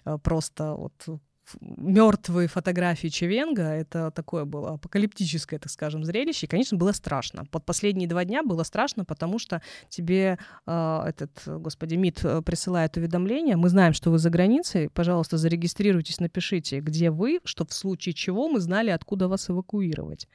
э, просто вот мертвые фотографии Чевенга. Это такое было апокалиптическое, так скажем, зрелище. И, конечно, было страшно. Под последние два дня было страшно, потому что тебе э, этот, господи, МИД э, присылает уведомление. Мы знаем, что вы за границей. Пожалуйста, зарегистрируйтесь, напишите, где вы, чтобы в случае чего мы знали, откуда вас эвакуировать.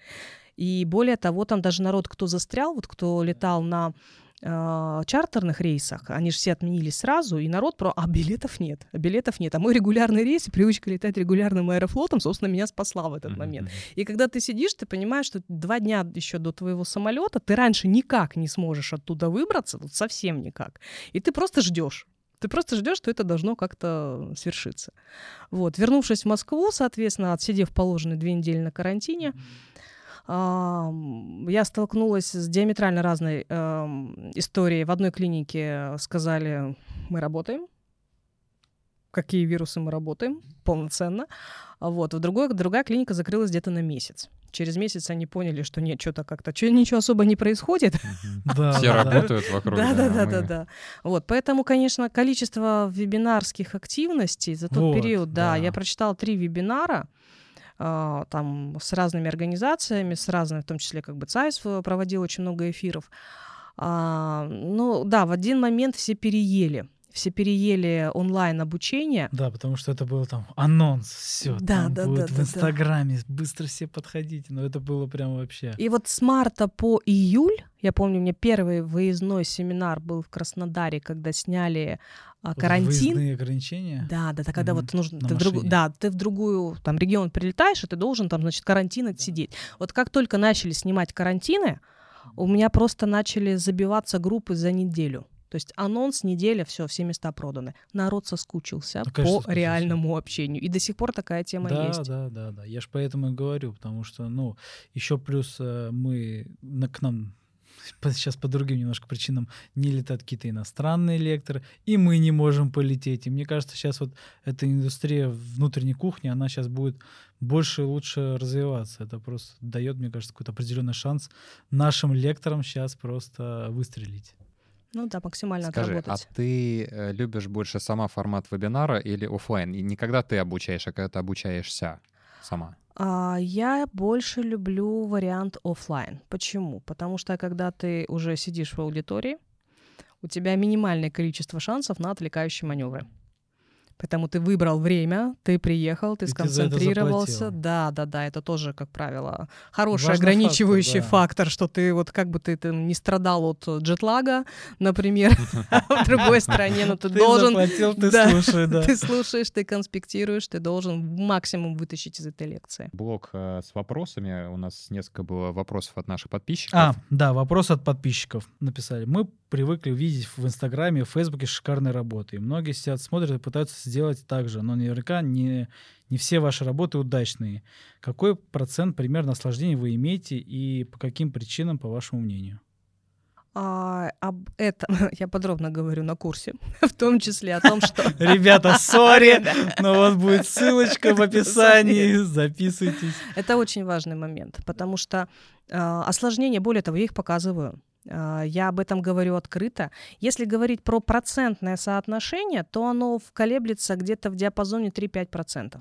И более того, там даже народ, кто застрял, вот кто летал на э, чартерных рейсах, они же все отменились сразу, и народ про... А билетов нет, а билетов нет. А мой регулярный рейс и привычка летать регулярным аэрофлотом, собственно, меня спасла в этот mm-hmm. момент. И когда ты сидишь, ты понимаешь, что два дня еще до твоего самолета ты раньше никак не сможешь оттуда выбраться, вот совсем никак. И ты просто ждешь. Ты просто ждешь, что это должно как-то свершиться. Вот. Вернувшись в Москву, соответственно, отсидев положенные две недели на карантине, mm-hmm Я столкнулась с диаметрально разной эм, историей. В одной клинике сказали, мы работаем, какие вирусы мы работаем полноценно. Вот. В другой, другая клиника закрылась где-то на месяц. Через месяц они поняли, что нет, что-то как-то, что ничего особо не происходит. [laughs] Все работают вокруг. Да, да, да, да, да. Вот, поэтому, конечно, количество вебинарских активностей за тот период, да, я прочитала три вебинара, а, там с разными организациями, с разными, в том числе как бы ЦАЙС проводил очень много эфиров. А, ну да, в один момент все переели все переели онлайн обучение. Да, потому что это был там анонс, все, да, там да, будет да, в Инстаграме, да. быстро все подходите, но это было прям вообще. И вот с марта по июль, я помню, у меня первый выездной семинар был в Краснодаре, когда сняли а, карантин. Выездные ограничения? Да, да, да, когда mm-hmm. вот нужно, ты в, друг, да, ты в другую там регион прилетаешь, и ты должен там, значит, карантин отсидеть. Да. Вот как только начали снимать карантины, у меня просто начали забиваться группы за неделю. То есть анонс, неделя, все, все места проданы. Народ соскучился ну, конечно, по соскучился. реальному общению. И до сих пор такая тема да, есть. Да, да, да. Я же поэтому и говорю, потому что, ну, еще плюс э, мы на, к нам [laughs] сейчас по другим немножко причинам не летают какие-то иностранные лекторы, и мы не можем полететь. И мне кажется, сейчас вот эта индустрия внутренней кухни, она сейчас будет больше и лучше развиваться. Это просто дает, мне кажется, какой-то определенный шанс нашим лекторам сейчас просто выстрелить. Ну да, максимально Скажи, отработать. а ты э, любишь больше сама формат вебинара или офлайн? И не когда ты обучаешь, а когда ты обучаешься сама? А, я больше люблю вариант офлайн. Почему? Потому что когда ты уже сидишь в аудитории, у тебя минимальное количество шансов на отвлекающие маневры. Поэтому ты выбрал время, ты приехал, ты и сконцентрировался. Ты да, да, да, это тоже, как правило, хороший Важный ограничивающий фактор, да. фактор, что ты вот как бы ты, ты не страдал от джетлага, например, [laughs] в другой стране, но ты должен... ты [laughs] да. Ты слушаешь, ты конспектируешь, ты должен максимум вытащить из этой лекции. Блок э, с вопросами. У нас несколько было вопросов от наших подписчиков. А, да, вопрос от подписчиков написали. Мы привыкли видеть в Инстаграме, в Фейсбуке шикарные работы. И многие сидят, смотрят и пытаются сделать так же, но наверняка не, не все ваши работы удачные. Какой процент примерно наслаждения вы имеете и по каким причинам, по вашему мнению? А, об этом [laughs] я подробно говорю на курсе, [laughs] в том числе о том, что... [laughs] Ребята, сори, но вот будет ссылочка в описании, записывайтесь. Это очень важный момент, потому что э, осложнения, более того, я их показываю. А, я об этом говорю открыто. Если говорить про процентное соотношение, то оно колеблется где-то в диапазоне 3-5%.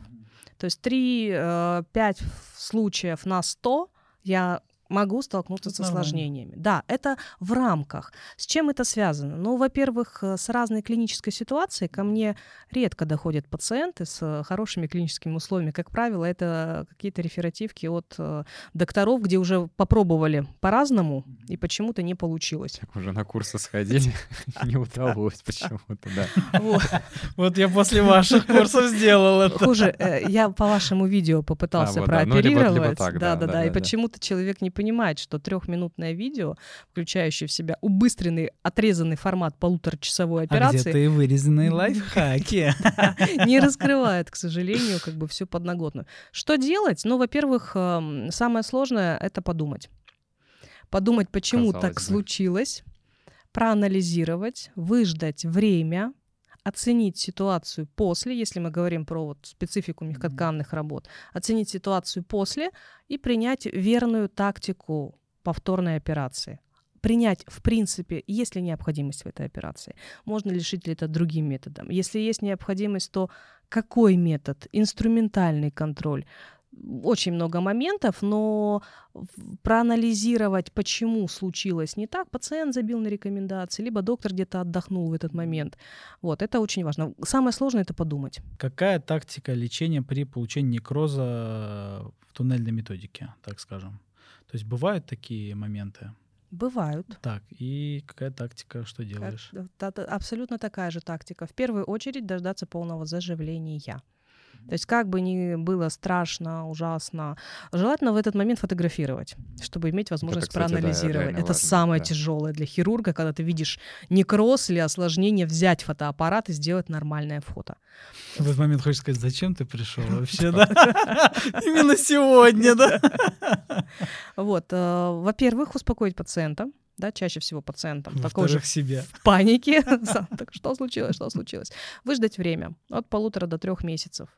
То есть 3-5 э, случаев на 100 я могу столкнуться это с осложнениями. Да, это в рамках. С чем это связано? Ну, во-первых, э, с разной клинической ситуацией ко мне редко доходят пациенты с хорошими клиническими условиями. Как правило, это какие-то реферативки от э, докторов, где уже попробовали по-разному и почему-то не получилось. Так уже на курсы сходили, [laughs] не удалось почему-то, да. Вот я после ваших курсов сделал это. Хуже, э, я по вашему видео попытался а, ну, прооперировать. Да, да, да, и почему-то человек не понимает, что трехминутное видео, включающее в себя убыстренный, отрезанный формат полуторачасовой операции... А где-то и вырезанные [laughs] лайфхаки. [laughs] Не раскрывает, к сожалению, как бы всю подноготную. Что делать? Ну, во-первых, эм, самое сложное — это подумать. Подумать, почему так случилось, проанализировать, выждать время, оценить ситуацию после, если мы говорим про вот специфику мягкотканных работ, оценить ситуацию после и принять верную тактику повторной операции. Принять, в принципе, есть ли необходимость в этой операции, можно ли решить ли это другим методом. Если есть необходимость, то какой метод? Инструментальный контроль, очень много моментов, но проанализировать, почему случилось не так, пациент забил на рекомендации, либо доктор где-то отдохнул в этот момент. Вот, это очень важно. Самое сложное — это подумать. Какая тактика лечения при получении некроза в туннельной методике, так скажем? То есть бывают такие моменты? Бывают. Так, и какая тактика, что делаешь? Абсолютно такая же тактика. В первую очередь дождаться полного заживления. То есть как бы ни было страшно, ужасно, желательно в этот момент фотографировать, чтобы иметь возможность кстати, да, проанализировать. реально это важно, самое да. тяжелое для хирурга, когда ты видишь некроз или осложнение, взять фотоаппарат и сделать нормальное фото. В этот момент хочешь сказать, зачем ты пришел вообще, да? [laughs] Именно сегодня, да? Вот, э, во-первых, успокоить пациента, да, чаще всего пациентам такой же себя. в панике. [laughs] Так что случилось, что случилось? Выждать время от полутора до трех месяцев.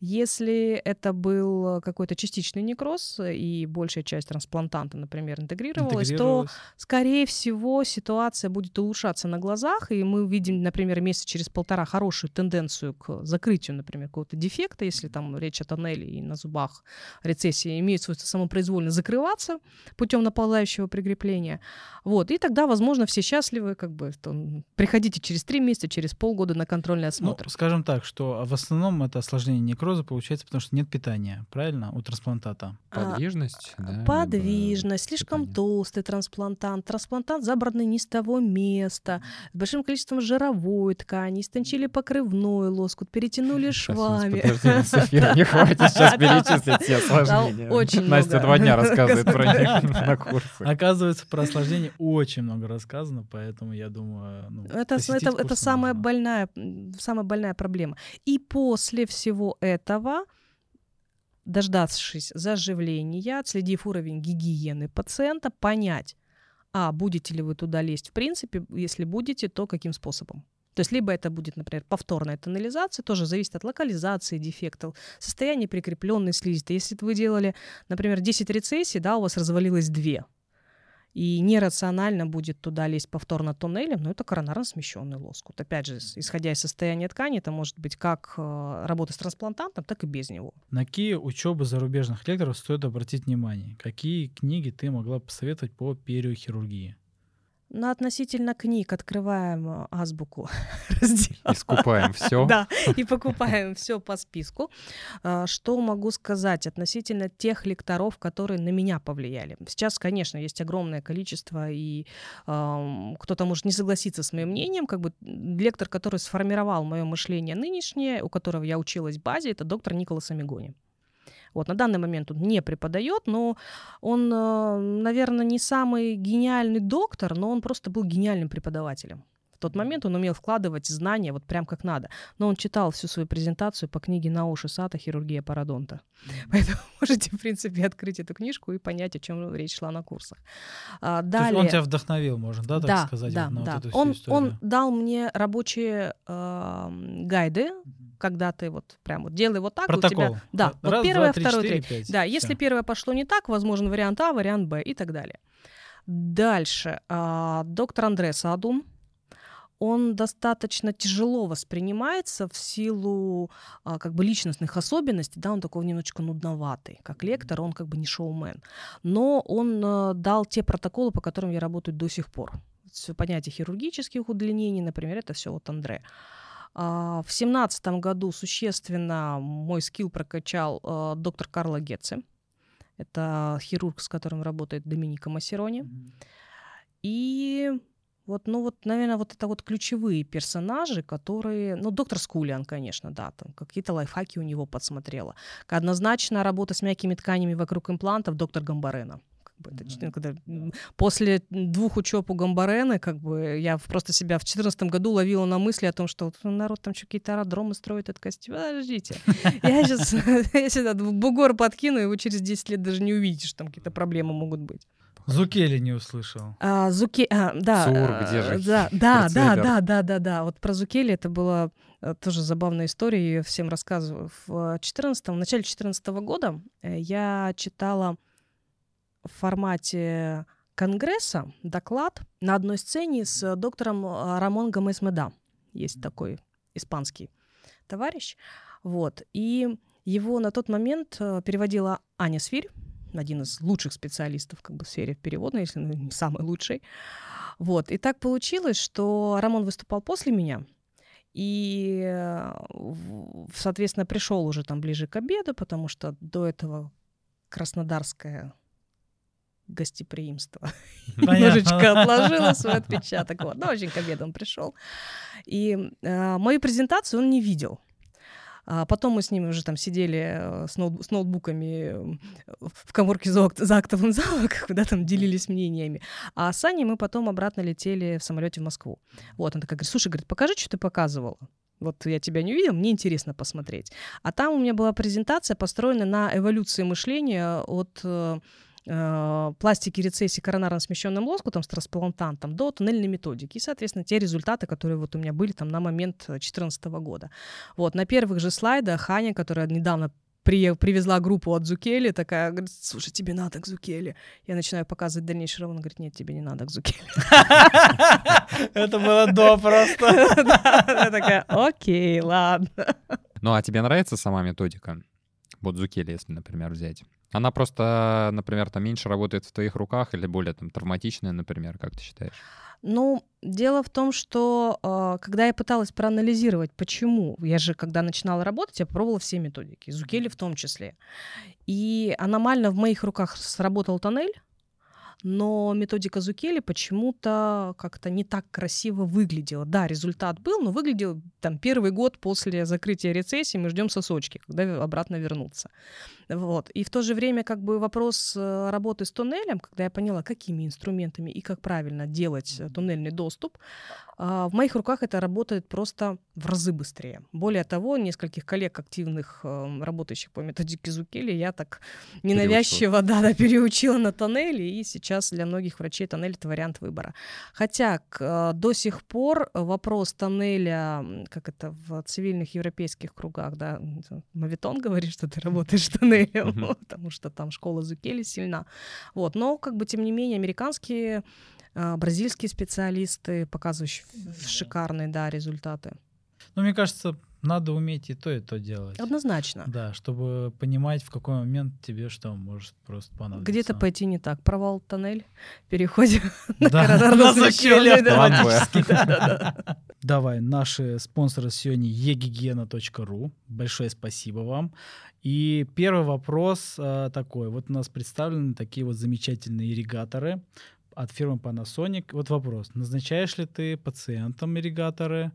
Если это был какой-то частичный некроз и большая часть трансплантанта, например, интегрировалась, то, Интегрировалась. скорее всего, ситуация будет улучшаться на глазах, и мы видим, например, месяц через полтора хорошую тенденцию к закрытию, например, какого-то дефекта, если там речь о тоннеле и на зубах рецессия имеет свойство самопроизвольно закрываться путем наполающего прикрепления. Вот, и тогда, возможно, все счастливы, как бы, то, приходите через три месяца, через полгода на контрольный Ну, осмотр. скажем так, что в основном это осложнение некроза получается, потому что нет питания, правильно, у трансплантата. А, Подвижность, да, либо Подвижность, слишком питание. толстый трансплантант, трансплантант забранный не с того места, с большим количеством жировой ткани, истончили покрывной лоскут, перетянули швами. [laughs] не хватит сейчас перечислить все осложнения. очень Настя два дня рассказывает про Да. них [laughs] на курсах. Оказывается, про осложнение очень много рассказано, поэтому я думаю, ну, Это, самая, больная, самая больная проблема. И после всего этого, дождавшись заживления, отследив уровень гигиены пациента, понять, а будете ли вы туда лезть в принципе, если будете, то каким способом. То есть либо это будет, например, повторная тоннелизация, тоже зависит от локализации дефектов, состояния прикрепленной слизи. Если вы делали, например, 10 рецессий, да, у вас развалилось 2, и нерационально будет туда лезть повторно тоннелем, но это коронарно смещенный лоскут. Опять же, исходя из состояния ткани, это может быть как э, работа с трансплантантом, так и без него. На какие учебы зарубежных лекторов стоит обратить внимание? Какие книги ты могла посоветовать по периохирургии? Но относительно книг открываем э, азбуку [laughs] раздел. Искупаем все. [laughs] Да, и покупаем все по списку. А, Что могу сказать относительно тех лекторов, которые на меня повлияли? Сейчас, конечно, есть огромное количество, и ам, кто-то может не согласиться с моим мнением. Как бы лектор, который сформировал мое мышление нынешнее, у которого я училась в базе, это доктор Николас Амигони. Вот, на данный момент он не преподает, но он, э, наверное, не самый гениальный доктор, но он просто был гениальным преподавателем. В тот момент он умел вкладывать знания вот прям как надо. Но он читал всю свою презентацию по книге Науши Сата «Хирургия пародонта». [laughs] Поэтому можете, в принципе, открыть эту книжку и понять, о чем речь шла на курсах. А, То есть Далее... он тебя вдохновил, можно, да, так да, сказать, да, вот на да. вот эту всю он, историю? он дал мне рабочие эм, гайды, когда ты вот прям вот делай вот так, и у тебя Протокол. да, вот Раз, первое, два, три, второе, четыре, третье. пять. Да, если первое пошло не так, возможен вариант А, вариант Б и так далее. Дальше. а, доктор Андре Садум. Он достаточно тяжело воспринимается в силу а, как бы личностных особенностей, да, он такой немножечко нудноватый. Как лектор он как бы не шоумен. Но он а, дал те протоколы, по которым я работаю до сих пор. Всё понятие хирургических удлинений, например, это все вот Андре. А, В семнадцатом году существенно мой скилл прокачал а, доктор Карло Гетце. Это хирург, с которым работает Доминика Массерони. И вот, ну вот, наверное, вот это вот ключевые персонажи, которые, ну, доктор Скулиан, конечно, да, там какие-то лайфхаки у него подсмотрела. Однозначно работа с мягкими тканями вокруг имплантов доктор Гамбарена. Бы чт- когда, м, после двух учеб у Гамбарены, как бы я просто себя в 2014 году ловила на мысли о том, что вот народ там что какие-то аэродромы строит, это костюм. Подождите, я сейчас, [laughs] я сюда бугор подкину, и вы через 10 лет даже не увидите, что там какие-то проблемы могут быть. Зукели не услышал. А, Зуке... а, да, Цур, а, где же да, да, да, да, да, да, да. Вот про Зукели это была э, тоже забавная история, я её всем рассказываю. В 14 в начале 2014 года э, я читала в формате конгресса доклад на одной сцене с доктором Рамон Гомес Меда. Есть такой испанский товарищ. Вот. И его на тот момент э, переводила Аня Свирь, один из лучших специалистов как бы, в сфере перевода, если не самый лучший. Вот. И так получилось, что Рамон выступал после меня, и, соответственно, пришел уже там ближе к обеду, потому что до этого краснодарское гостеприимство [laughs] немножечко отложило свой отпечаток. Вот. Ну, очень к обеду он пришел. И э, мою презентацию он не видел. А потом мы с ними уже там сидели э, с, ноут- с ноутбуками в коморке за, за актовым [laughs] залом, куда там делились мнениями. А с Аней мы потом обратно летели в самолете в Москву. Вот, она такая говорит, слушай, говорит, покажи, что ты показывала. Вот я тебя не увидел, мне интересно посмотреть. А там у меня была презентация, построена на эволюции мышления от э, э, пластики рецессии коронарно смещенным лоскутом с трансплантантом до туннельной методики. И, соответственно, те результаты, которые вот у меня были там на момент 2014 года. Вот, на первых же слайдах Ханя, которая недавно при, привезла группу от Зукели, такая, говорит, слушай, тебе надо к Зукели. Я начинаю показывать дальнейший роман, говорит, нет, тебе не надо к Зукели. [laughs] Это было до просто. [laughs] Она такая, окей, ладно. Ну, а тебе нравится сама методика? Вот Зукели, если, например, взять. Она просто, например, там меньше работает в твоих руках или более там травматичная, например, как ты считаешь? Ну, дело в том, что э, когда я пыталась проанализировать, почему, я же, когда начинала работать, я попробовала все методики, Зукели в том числе. И аномально в моих руках сработал тоннель, но методика Зукели почему-то как-то не так красиво выглядела. Да, результат был, но выглядел там первый год после закрытия рецессии, мы ждем сосочки, когда обратно вернутся. Вот. И в то же время как бы вопрос э, работы с туннелем, когда я поняла, какими инструментами и как правильно делать э, туннельный доступ, а, в моих руках это работает просто в разы быстрее. Более того, нескольких коллег активных, эм, работающих по методике Зукели, я так ненавязчиво [laughs] да, да, переучила на тоннели, и сейчас для многих врачей тоннель — это вариант выбора. Хотя к, до сих пор вопрос тоннеля, как это в цивильных европейских кругах, да, Мавитон говорит, что ты работаешь в тоннеле, uh-huh. [laughs] потому что там школа Зукели сильна. Вот. Но, как бы, тем не менее, американские, а, бразильские специалисты, показывающие шикарные, да, результаты. Ну, мне кажется, надо уметь и то, и то делать. Однозначно. Да, чтобы понимать, в какой момент тебе что может просто понадобиться. Где-то пойти не так. Провал тоннель, переходим [laughs] на. Да-да-да. [laughs] Давай, наши спонсоры сегодня egigena.ru. Большое спасибо вам. И первый вопрос а, такой. Вот у нас представлены такие вот замечательные ирригаторы от фирмы Panasonic. Вот вопрос. Назначаешь ли ты пациентам ирригаторы?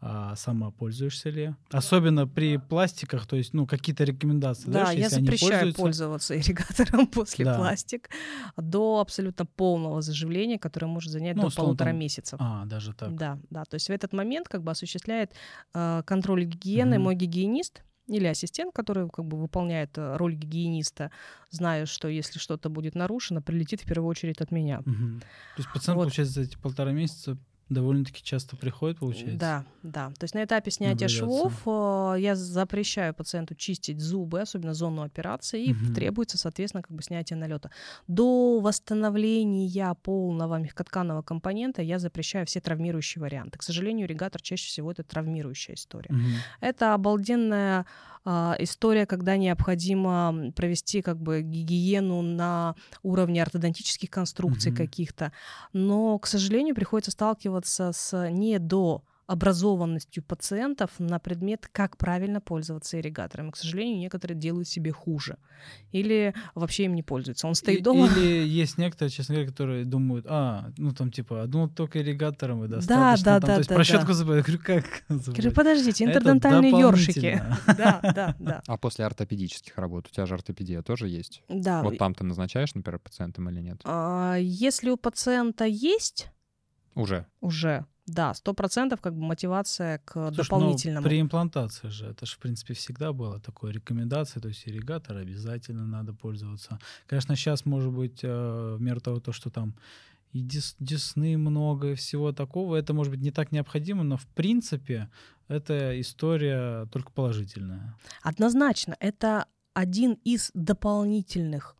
А сама пользуешься ли? Особенно при пластиках, то есть, ну, какие-то рекомендации, Да, даешь, я запрещаю пользоваться ирригатором [laughs] после Да. пластик до абсолютно полного заживления, которое может занять Ну, до полутора там, месяцев. А, даже так. Да, да. То есть в этот момент как бы осуществляет э, контроль гигиены Мгм. мой гигиенист или ассистент, который как бы выполняет э, роль гигиениста, зная, что если что-то будет нарушено, прилетит в первую очередь от меня. Мгм. То есть пациент, Вот. получается, за эти полтора месяца довольно-таки часто приходит, получается? Да, да. То есть на этапе снятия швов э, я запрещаю пациенту чистить зубы, особенно зону операции, и Мгм. требуется, соответственно, как бы снятие налета. До восстановления полного мягкотканого компонента я запрещаю все травмирующие варианты. К сожалению, ирригатор чаще всего это травмирующая история. Мгм. Это обалденная а, история, когда необходимо провести как бы гигиену на уровне ортодонтических конструкций Мгм. каких-то. Но, к сожалению, приходится сталкиваться с недообразованностью пациентов на предмет, как правильно пользоваться ирригатором. К сожалению, некоторые делают себе хуже. Или вообще им не пользуются. Он стоит И- дома. Или есть некоторые, честно говоря, которые думают, а, ну там типа, одну только ирригатором и Да, достаточно. да, там, да, То есть да, про да. щетку забывают. Говорю, как [laughs] Говорю, забыть? подождите, интердентальные ёршики. [laughs] Да, да, да. А после ортопедических работ у тебя же ортопедия тоже есть? Да, Вот там ты назначаешь, например, пациентам или нет? а, если у пациента есть Уже. уже, да, сто процентов как бы мотивация к Слушай, ну, дополнительному. при имплантации же, это же, в принципе, всегда было такой рекомендация, то есть ирригатор обязательно надо пользоваться. Конечно, сейчас, может быть, э, в меру того, то, что там и дес- десны много, и всего такого, это, может быть, не так необходимо, но, в принципе, эта история только положительная. Однозначно, это один из дополнительных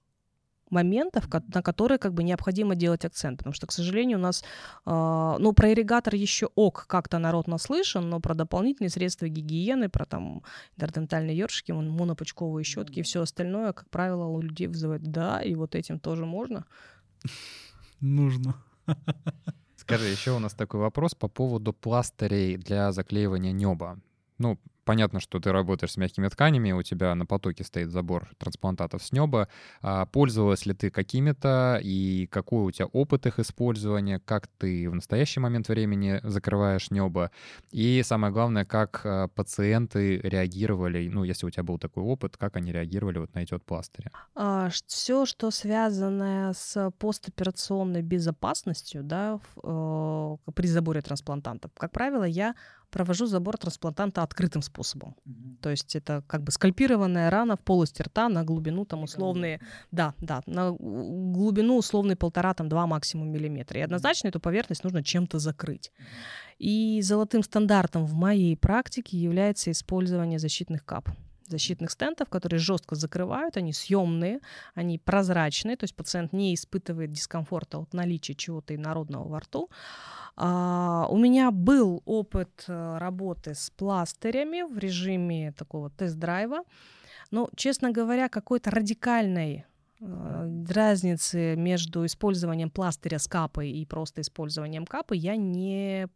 моментов, на которые как бы необходимо делать акцент, потому что, к сожалению, у нас, э, ну, про ирригатор еще ок, как-то народ наслышан, но про дополнительные средства гигиены, про там интердентальные ёршики, мон- монопучковые щетки и все остальное, как правило, у людей вызывает «да», и вот этим тоже можно. Нужно. Скажи, еще у нас такой вопрос по поводу пластырей для заклеивания неба. Ну, понятно, что ты работаешь с мягкими тканями, у тебя на потоке стоит забор трансплантатов с неба. А пользовалась ли ты какими-то и какой у тебя опыт их использования, как ты в настоящий момент времени закрываешь небо? И самое главное, как а, пациенты реагировали, ну, если у тебя был такой опыт, как они реагировали вот на эти вот пластыри? А, все, что связано с постоперационной безопасностью, да, э, при заборе трансплантантов, как правило, я провожу забор трансплантанта открытым способом. Mm-hmm. То есть это как бы скальпированная рана в полости рта на глубину там условные, да, да, на глубину условные полтора, там два максимум миллиметра. И однозначно эту поверхность нужно чем-то закрыть. И золотым стандартом в моей практике является использование защитных кап защитных стентов, которые жестко закрывают, они съемные, они прозрачные, то есть пациент не испытывает дискомфорта от наличия чего-то инородного во рту. А, у меня был опыт э, работы с пластырями в режиме такого тест-драйва, но, честно говоря, какой-то радикальной э, разницы между использованием пластыря с капой и просто использованием капы я не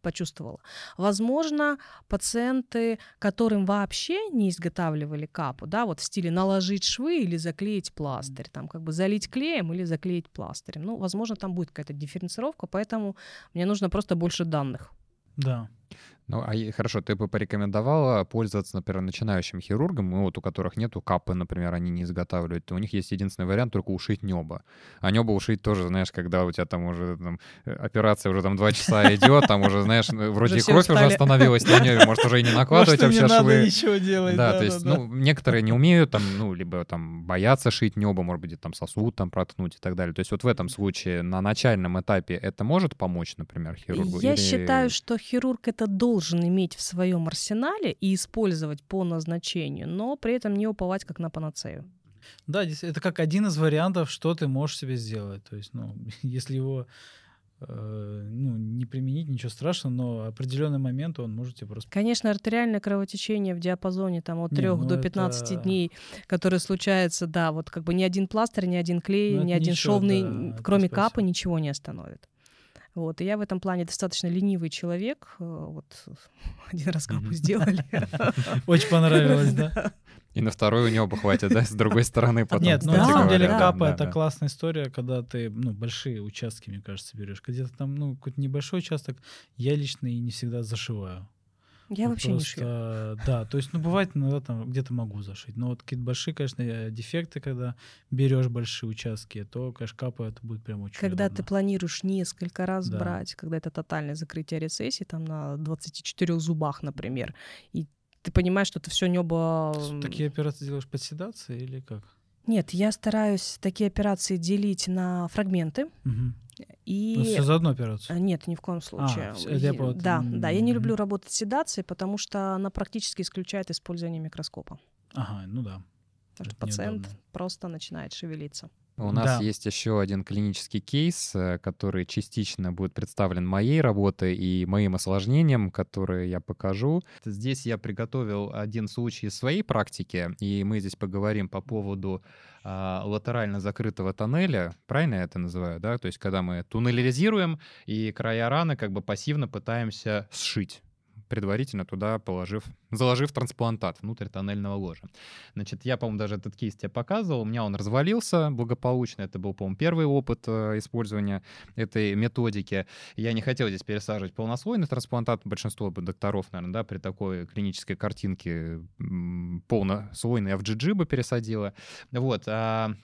почувствовала. Возможно, пациенты, которым вообще не изготавливали капу, да, вот в стиле наложить швы или заклеить пластырь, там как бы залить клеем или заклеить пластырем. Ну, возможно, там будет какая-то дифференцировка, поэтому мне нужно просто больше данных. Да. Ну, а хорошо, ты бы порекомендовала пользоваться, например, начинающим хирургам, ну, вот у которых нету капы, например, они не изготавливают, у них есть единственный вариант только ушить небо. А небо ушить тоже, знаешь, когда у тебя там уже там, э, операция уже там два часа идет, там уже, знаешь, ну, вроде и кровь уже остановилась на небе, может, уже и не накладывать вообще швы. ничего делать. Да, то есть, ну, некоторые не умеют там, ну, либо там боятся шить небо, может быть, там сосуд там проткнуть и так далее. То есть вот в этом случае на начальном этапе это может помочь, например, хирургу? Я считаю, что хирург это должен иметь в своем арсенале и использовать по назначению, но при этом не уповать как на панацею. Да, это как один из вариантов, что ты можешь себе сделать. То есть, ну, [laughs] если его э, ну, не применить, ничего страшного, но определенный момент он может тебе просто... Конечно, артериальное кровотечение в диапазоне там от 3 не, ну до 15 это... дней, которое случается, да, вот как бы ни один пластырь, ни один клей, ну, ни один ничего, шовный, да, кроме капы, ничего не остановит. Вот, и я в этом плане достаточно ленивый человек. Э, вот [laughs] один раз капу сделали. [laughs] Очень понравилось, [laughs] да? И на второй у него хватит, да, с другой стороны потом. Нет, ну на самом деле капа — это классная история, когда ты, ну, большие участки, мне кажется, берешь. Где-то там, ну, какой-то небольшой участок, я лично и не всегда зашиваю. Я ну, вообще просто, не шью. Да, то есть, ну, бывает, иногда там где-то могу зашить. Но вот какие-то большие, конечно, э, дефекты, когда берешь большие участки, то, конечно, капа это будет прям очень Когда удобно. ты планируешь несколько раз да. брать, когда это тотальное закрытие рецессии, там на 24 зубах, например, и ты понимаешь, что это все небо... Такие операции делаешь под седацией или как? Нет, я стараюсь такие операции делить на фрагменты. Угу. И... Ну, все за одну операцию? А, нет, ни в коем случае. А, я, да, да, я не люблю работать с седацией, потому что она практически исключает использование микроскопа. Ага, ну да. Потому что пациент неудобно. просто начинает шевелиться. У нас да. есть еще один клинический кейс, э, который частично будет представлен моей работой и моим осложнением, которые я покажу. Здесь я приготовил один случай из своей практики, и мы здесь поговорим по поводу а, латерально закрытого тоннеля, правильно я это называю, да? То есть когда мы туннелизируем и края раны как бы пассивно пытаемся сшить предварительно туда положив, заложив трансплантат внутрь тоннельного ложа. Значит, я, по-моему, даже этот кейс тебе показывал, у меня он развалился благополучно, это был, по-моему, первый опыт э, использования этой методики. Я не хотел здесь пересаживать полнослойный трансплантат, большинство докторов, наверное, да, при такой клинической картинке полнослойный FGG бы пересадила. Вот, а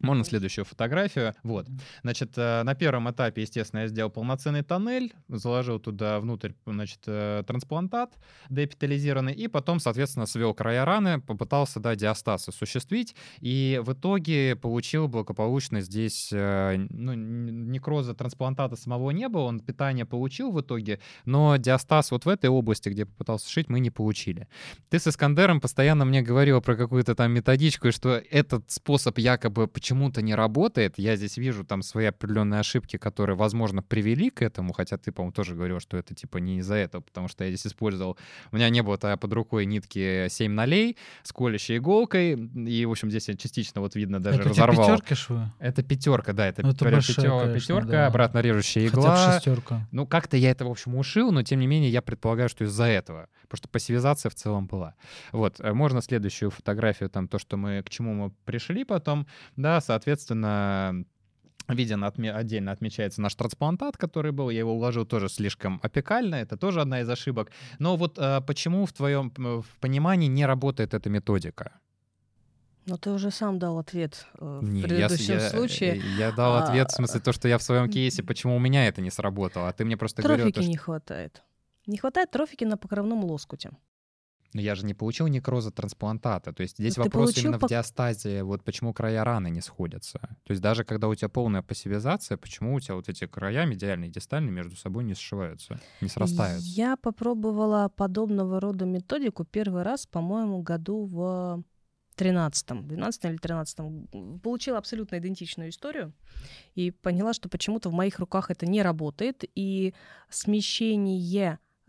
можно следующую фотографию. Вот. Значит, э, на первом этапе, естественно, я сделал полноценный тоннель, заложил туда внутрь, значит, э, трансплантат деэпитализированный, и потом, соответственно, свел края раны, попытался, да, диастаз осуществить, и в итоге получил благополучно здесь, э, ну, некроза трансплантата самого не было, он питание получил в итоге, но диастаз вот в этой области, где попытался шить, мы не получили. Ты с Искандером постоянно мне говорил про какую-то там методичку, и что этот способ якобы почему-то не работает. Я здесь вижу там свои определенные ошибки, которые, возможно, привели к этому, хотя ты, по-моему, тоже говорил, что это типа не из-за этого, потому что я здесь использовал... У меня не было под рукой нитки 7 нолей с колющей иголкой, и, в общем, здесь я частично вот видно даже это разорвал. Это пятерка швы? Это пятерка, да, это, Ну, это большая, конечно, пятерка, да. обратно режущая Хотя игла. шестерка. Ну, как-то я это, в общем, ушил, но, тем не менее, я предполагаю, что из-за этого. Потому что пассивизация в целом была. Вот, э, можно следующую фотографию, там, то, что мы, к чему мы пришли потом, да, соответственно, Виден отме- отдельно отмечается наш трансплантат, который был. Я его уложил тоже слишком опекально. Это тоже одна из ошибок. Но вот э, почему в твоем в понимании не работает эта методика? Но ты уже сам дал ответ э, в Не, я, предыдущем я- случае. я дал А, ответ, в смысле, то, что я в своем кейсе, почему у меня это не сработало. А ты мне просто говорил, Трофики то, что не хватает. Не хватает трофики на покровном лоскуте. Но я же не получил некроза трансплантата. То есть здесь Ну, ты вопрос именно пок- в диастазе, вот почему края раны не сходятся. То есть даже когда у тебя полная пассивизация, почему у тебя вот эти края, медиальные и дистальные, между собой не сшиваются, не срастаются? Я попробовала подобного рода методику первый раз, по-моему, году в 13 12 или 13 Получила абсолютно идентичную историю и поняла, что почему-то в моих руках это не работает. И смещение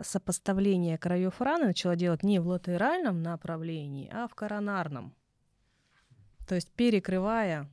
сопоставление краев раны начала делать не в латеральном направлении, а в коронарном. То есть перекрывая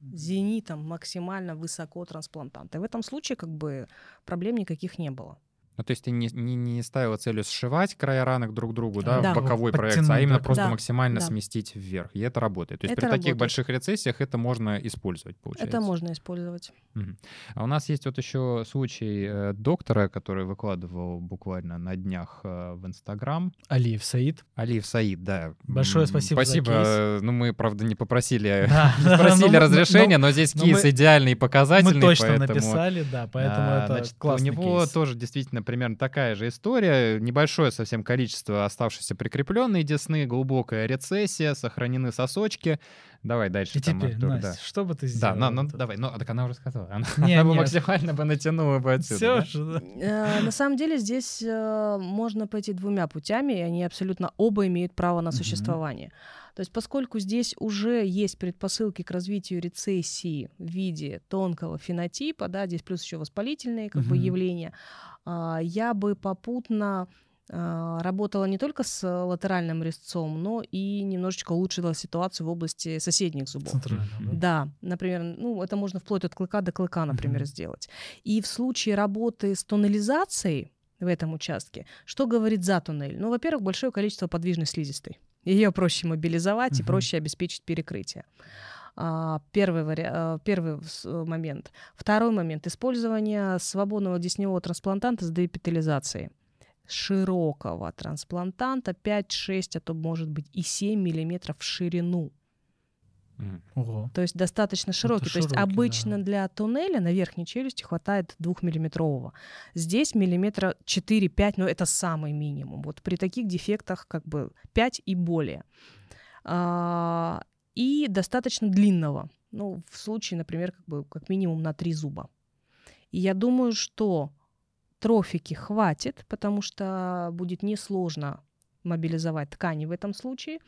зенитом максимально высоко трансплантанта. И в этом случае как бы проблем никаких не было. Ну, то есть ты не, не, не ставила целью сшивать края ранок друг к другу, да, Да. в боковой проекции, а именно да, просто да, максимально да. сместить вверх. И это работает. То есть Это при таких работает. больших рецессиях это можно использовать, получается. Это можно использовать. Мгм. А у нас есть вот еще случай э, доктора, который выкладывал буквально на днях э, в Инстаграм. Алиев Саид. Алиев Саид, да. Большое М, спасибо за Спасибо. кейс. э, Ну, мы, правда, не попросили, Да, не [laughs] спросили [laughs] но мы- разрешения, но здесь но кейс мы- идеальный и показательный, Мы точно поэтому... написали, да, поэтому а, это значит, классный У него кейс. тоже действительно примерно такая же история. Небольшое совсем количество оставшихся прикрепленные десны, глубокая рецессия, сохранены сосочки. Давай дальше. И там, теперь, Артур, Настя, да. что бы ты Да, сделала? ну, ну, давай, ну, так она уже сказала. Она, Не, она бы максимально бы натянула бы отсюда. Все да? же, да. Э, На самом деле здесь э, можно пойти двумя путями, и они абсолютно оба имеют право на существование. То есть поскольку здесь уже есть предпосылки к развитию рецессии в виде тонкого фенотипа, да, здесь плюс еще воспалительные как бы Мгм. явления, а, я бы попутно а, работала не только с латеральным резцом, но и немножечко улучшила ситуацию в области соседних зубов. Центрально, да. Да, например, ну, это можно вплоть от клыка до клыка, например, Мгм. сделать. И в случае работы с тоннелизацией в этом участке, что говорит за туннель? Ну, во-первых, большое количество подвижной слизистой. Ее проще мобилизовать и Мгм. проще обеспечить перекрытие. А, Первый, вари... а, первый э, момент. Второй момент. Использование свободного десневого трансплантанта с деэпителизацией. Широкого трансплантанта 5-6, а то может быть и 7 миллиметров в ширину. Ого. То есть достаточно широкий. То есть широкий, обычно да. для туннеля на верхней челюсти хватает двухмиллиметрового. Здесь миллиметра 4-5, но это самый минимум. Вот при таких дефектах как бы 5 и более. А, и достаточно длинного. Ну, в случае, например, как, бы, как минимум на 3 зуба. И я думаю, что трофики хватит, потому что будет несложно мобилизовать ткани в этом случае,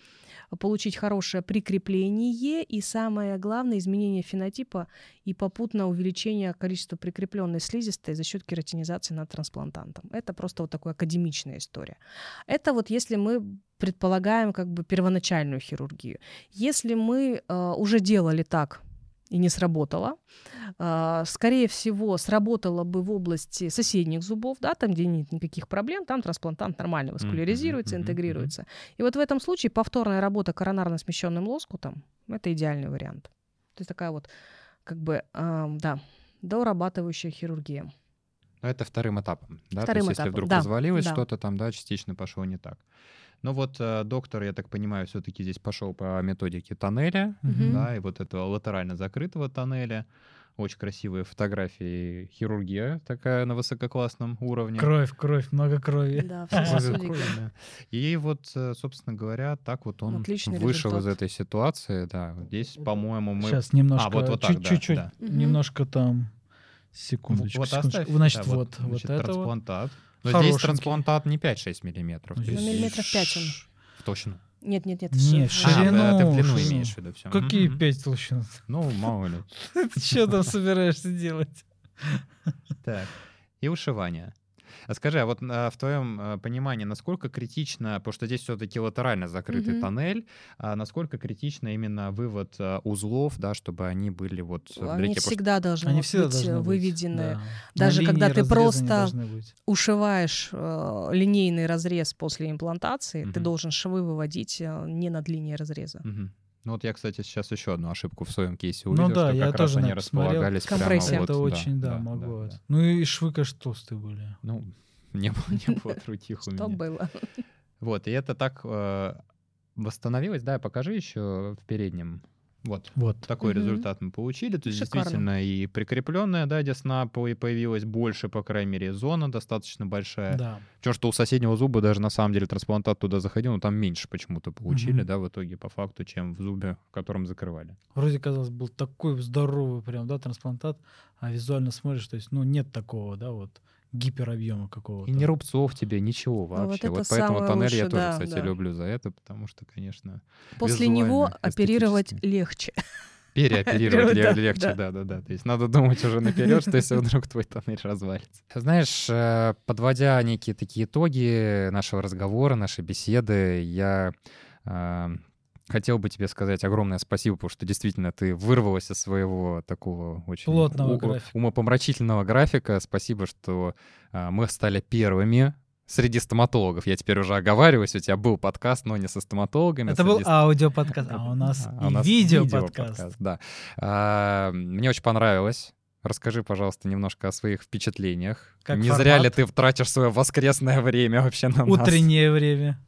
получить хорошее прикрепление и самое главное изменение фенотипа и попутно увеличение количества прикрепленной слизистой за счет кератинизации над трансплантантом. Это просто вот такая академичная история. Это вот если мы предполагаем как бы первоначальную хирургию. Если мы э, уже делали так и не сработало, э, скорее всего, сработало бы в области соседних зубов, да, там, где нет никаких проблем, там трансплантант нормально васкуляризируется, интегрируется. И вот в этом случае повторная работа коронарно смещенным лоскутом — это идеальный вариант. То есть такая вот, как бы, эм, да, доурабатывающая хирургия. Ну, это вторым этапом, да? Вторым То есть, если этапом, вдруг да, развалилось да. что-то там, да, частично пошло не так. Ну вот э, доктор, я так понимаю, все-таки здесь пошел по методике тоннеля, Мгм. да, и вот этого латерально закрытого тоннеля. Очень красивые фотографии, хирургия такая на высококлассном уровне. Кровь, кровь, много крови. Да, все Много крови, да. И вот, э, собственно говоря, так вот он Отличный вышел из результат. этой ситуации. Да, здесь, по-моему, мы... Сейчас немножко, А, вот- вот так, да, чуть-чуть, да. Мгм. немножко там, секундочку, Вот секундочку. оставь, Значит, да, вот, вот, значит, это вот. Но здесь трансплантат не 5-6 миллиметров. Ну, есть миллиметров пять он. в толщину. Нет, нет, нет. Нет, в- ширину. А, ты в длину имеешь в виду все. Какие пять толщин? Ну, мало ли. Ты [laughs] что там собираешься делать? Так. И ушивание. А скажи, а вот а, в твоем а, понимании, насколько критично, потому что здесь все-таки латерально закрытый Мгм. тоннель, а насколько критично именно вывод а, узлов, да, чтобы они были вот в Они реке? Потому что- всегда должны Они всегда быть должны э, быть, выведены. да. Даже На когда ты просто ушиваешь э, линейный разрез после имплантации, ты Мгм. должен швы выводить э, не над линией разреза. Мгм. Ну вот я, кстати, сейчас еще одну ошибку в своем кейсе Ну увидел, да, что я как раз тоже они на это посмотрел. располагались прямо Компрессия. вот, Это очень, да, да, могло. да, это. да. Ну и швы, конечно, толстые были. Ну, не было, не было других у Что меня. было? Вот, и это так э, восстановилось, да, покажи еще в переднем. Вот. Вот. Такой Мгм. результат мы получили. То есть Шикарно. действительно и прикрепленная, да, десна по- и появилась больше, по крайней мере, зона достаточно большая. Да. Причем, что у соседнего зуба даже на самом деле трансплантат туда заходил, но там меньше почему-то получили, Мгм. да, в итоге по факту, чем в зубе, в котором закрывали. Вроде, казалось, был такой здоровый прям, да, трансплантат, а визуально смотришь, то есть, ну, нет такого, да, вот гиперобъема какого-то. И не рубцов тебе, ничего вот вообще. Вот, это поэтому тоннель я лучшее, тоже, да, кстати, да. люблю за это, потому что, конечно, После него оперировать легче. [laughs] переоперировать Да, легче, да. да, да, да. То есть надо думать уже наперед, что если вдруг твой тоннель развалится. [laughs] Знаешь, э, подводя некие такие итоги нашего разговора, нашей беседы, я э, хотел бы тебе сказать огромное спасибо, потому что действительно ты вырвалась из своего такого очень Плотного у- графика. умопомрачительного графика. Спасибо, что э, мы стали первыми среди стоматологов. Я теперь уже оговариваюсь, у тебя был подкаст, но не со стоматологами. Это был среди аудиоподкаст, а у нас [laughs] а у и нас видеоподкаст. Да. А, Мне очень понравилось. Расскажи, пожалуйста, немножко о своих впечатлениях. Как Не зря ли формат? ты тратишь свое воскресное время вообще на нас? Утреннее время.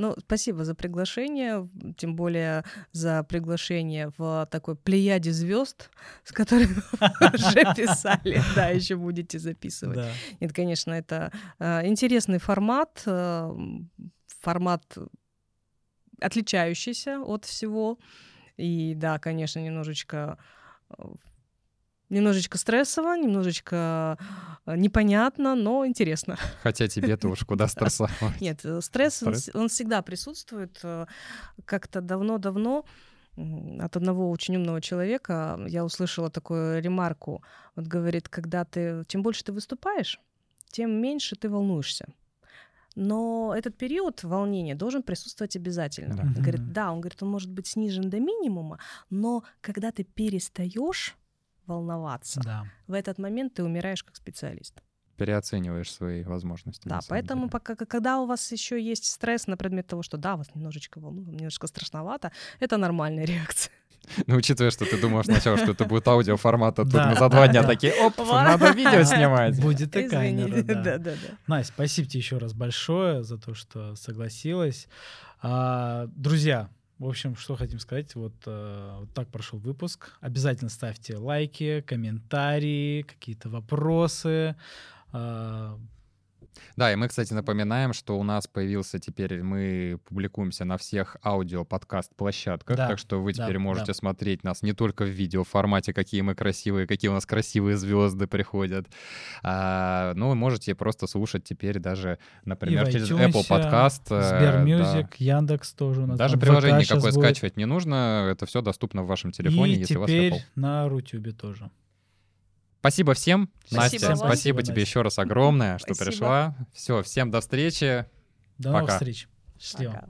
Ну, спасибо за приглашение, тем более за приглашение в такой плеяде звезд, [laughs] с которыми вы [laughs] уже писали, да, еще будете записывать. Нет, конечно, это э, интересный формат, э, формат отличающийся от всего. И да, конечно, немножечко э, немножечко стрессово, немножечко э, непонятно, но интересно. Хотя тебе-то [laughs] уж куда стрессовать. Нет, э, стресс, он, он всегда присутствует. э, Как-то давно-давно от одного очень умного человека я услышала такую ремарку. Вот говорит, когда ты, чем больше ты выступаешь, тем меньше ты волнуешься. Но этот период волнения должен присутствовать обязательно. Да. Он говорит, да, он говорит, он может быть снижен до минимума, но когда ты перестаешь волноваться, Да. в этот момент ты умираешь как специалист. Переоцениваешь свои возможности. Да, поэтому деле. пока, когда у вас еще есть стресс на предмет того, что да, вас немножечко волнует, немножко страшновато, это нормальная [laughs] реакция. Ну, учитывая, что ты думал сначала, что это будет аудиоформат, а тут мы за два дня такие, оп, надо видео снимать. Будет и камера, Извините, [laughs] да. да, да, да. Настя, спасибо тебе еще раз большое за то, что согласилась. А, друзья, в общем, что хотим сказать, вот, э, вот так прошел выпуск. Обязательно ставьте лайки, комментарии, какие-то вопросы. А, Да, и мы, кстати, напоминаем, что у нас появился теперь, мы публикуемся на всех аудио-подкаст-площадках, Да, так что вы да, теперь можете да. смотреть нас не только в видеоформате, какие мы красивые, какие у нас красивые звезды приходят, а, но вы можете просто слушать теперь даже, например, в через iTunes, Apple Podcast. э, Сбермьюзик, да. Яндекс тоже у нас. Даже приложение никакое будет. скачивать не нужно, это все доступно в вашем телефоне, И если у вас теперь Apple. на Рутюбе тоже. Спасибо всем. Спасибо Настя, вам. спасибо Спасибо, тебе Настя. еще раз огромное, что Спасибо. пришла. Все, всем до встречи. До новых Пока. встреч. Счастливо. Пока.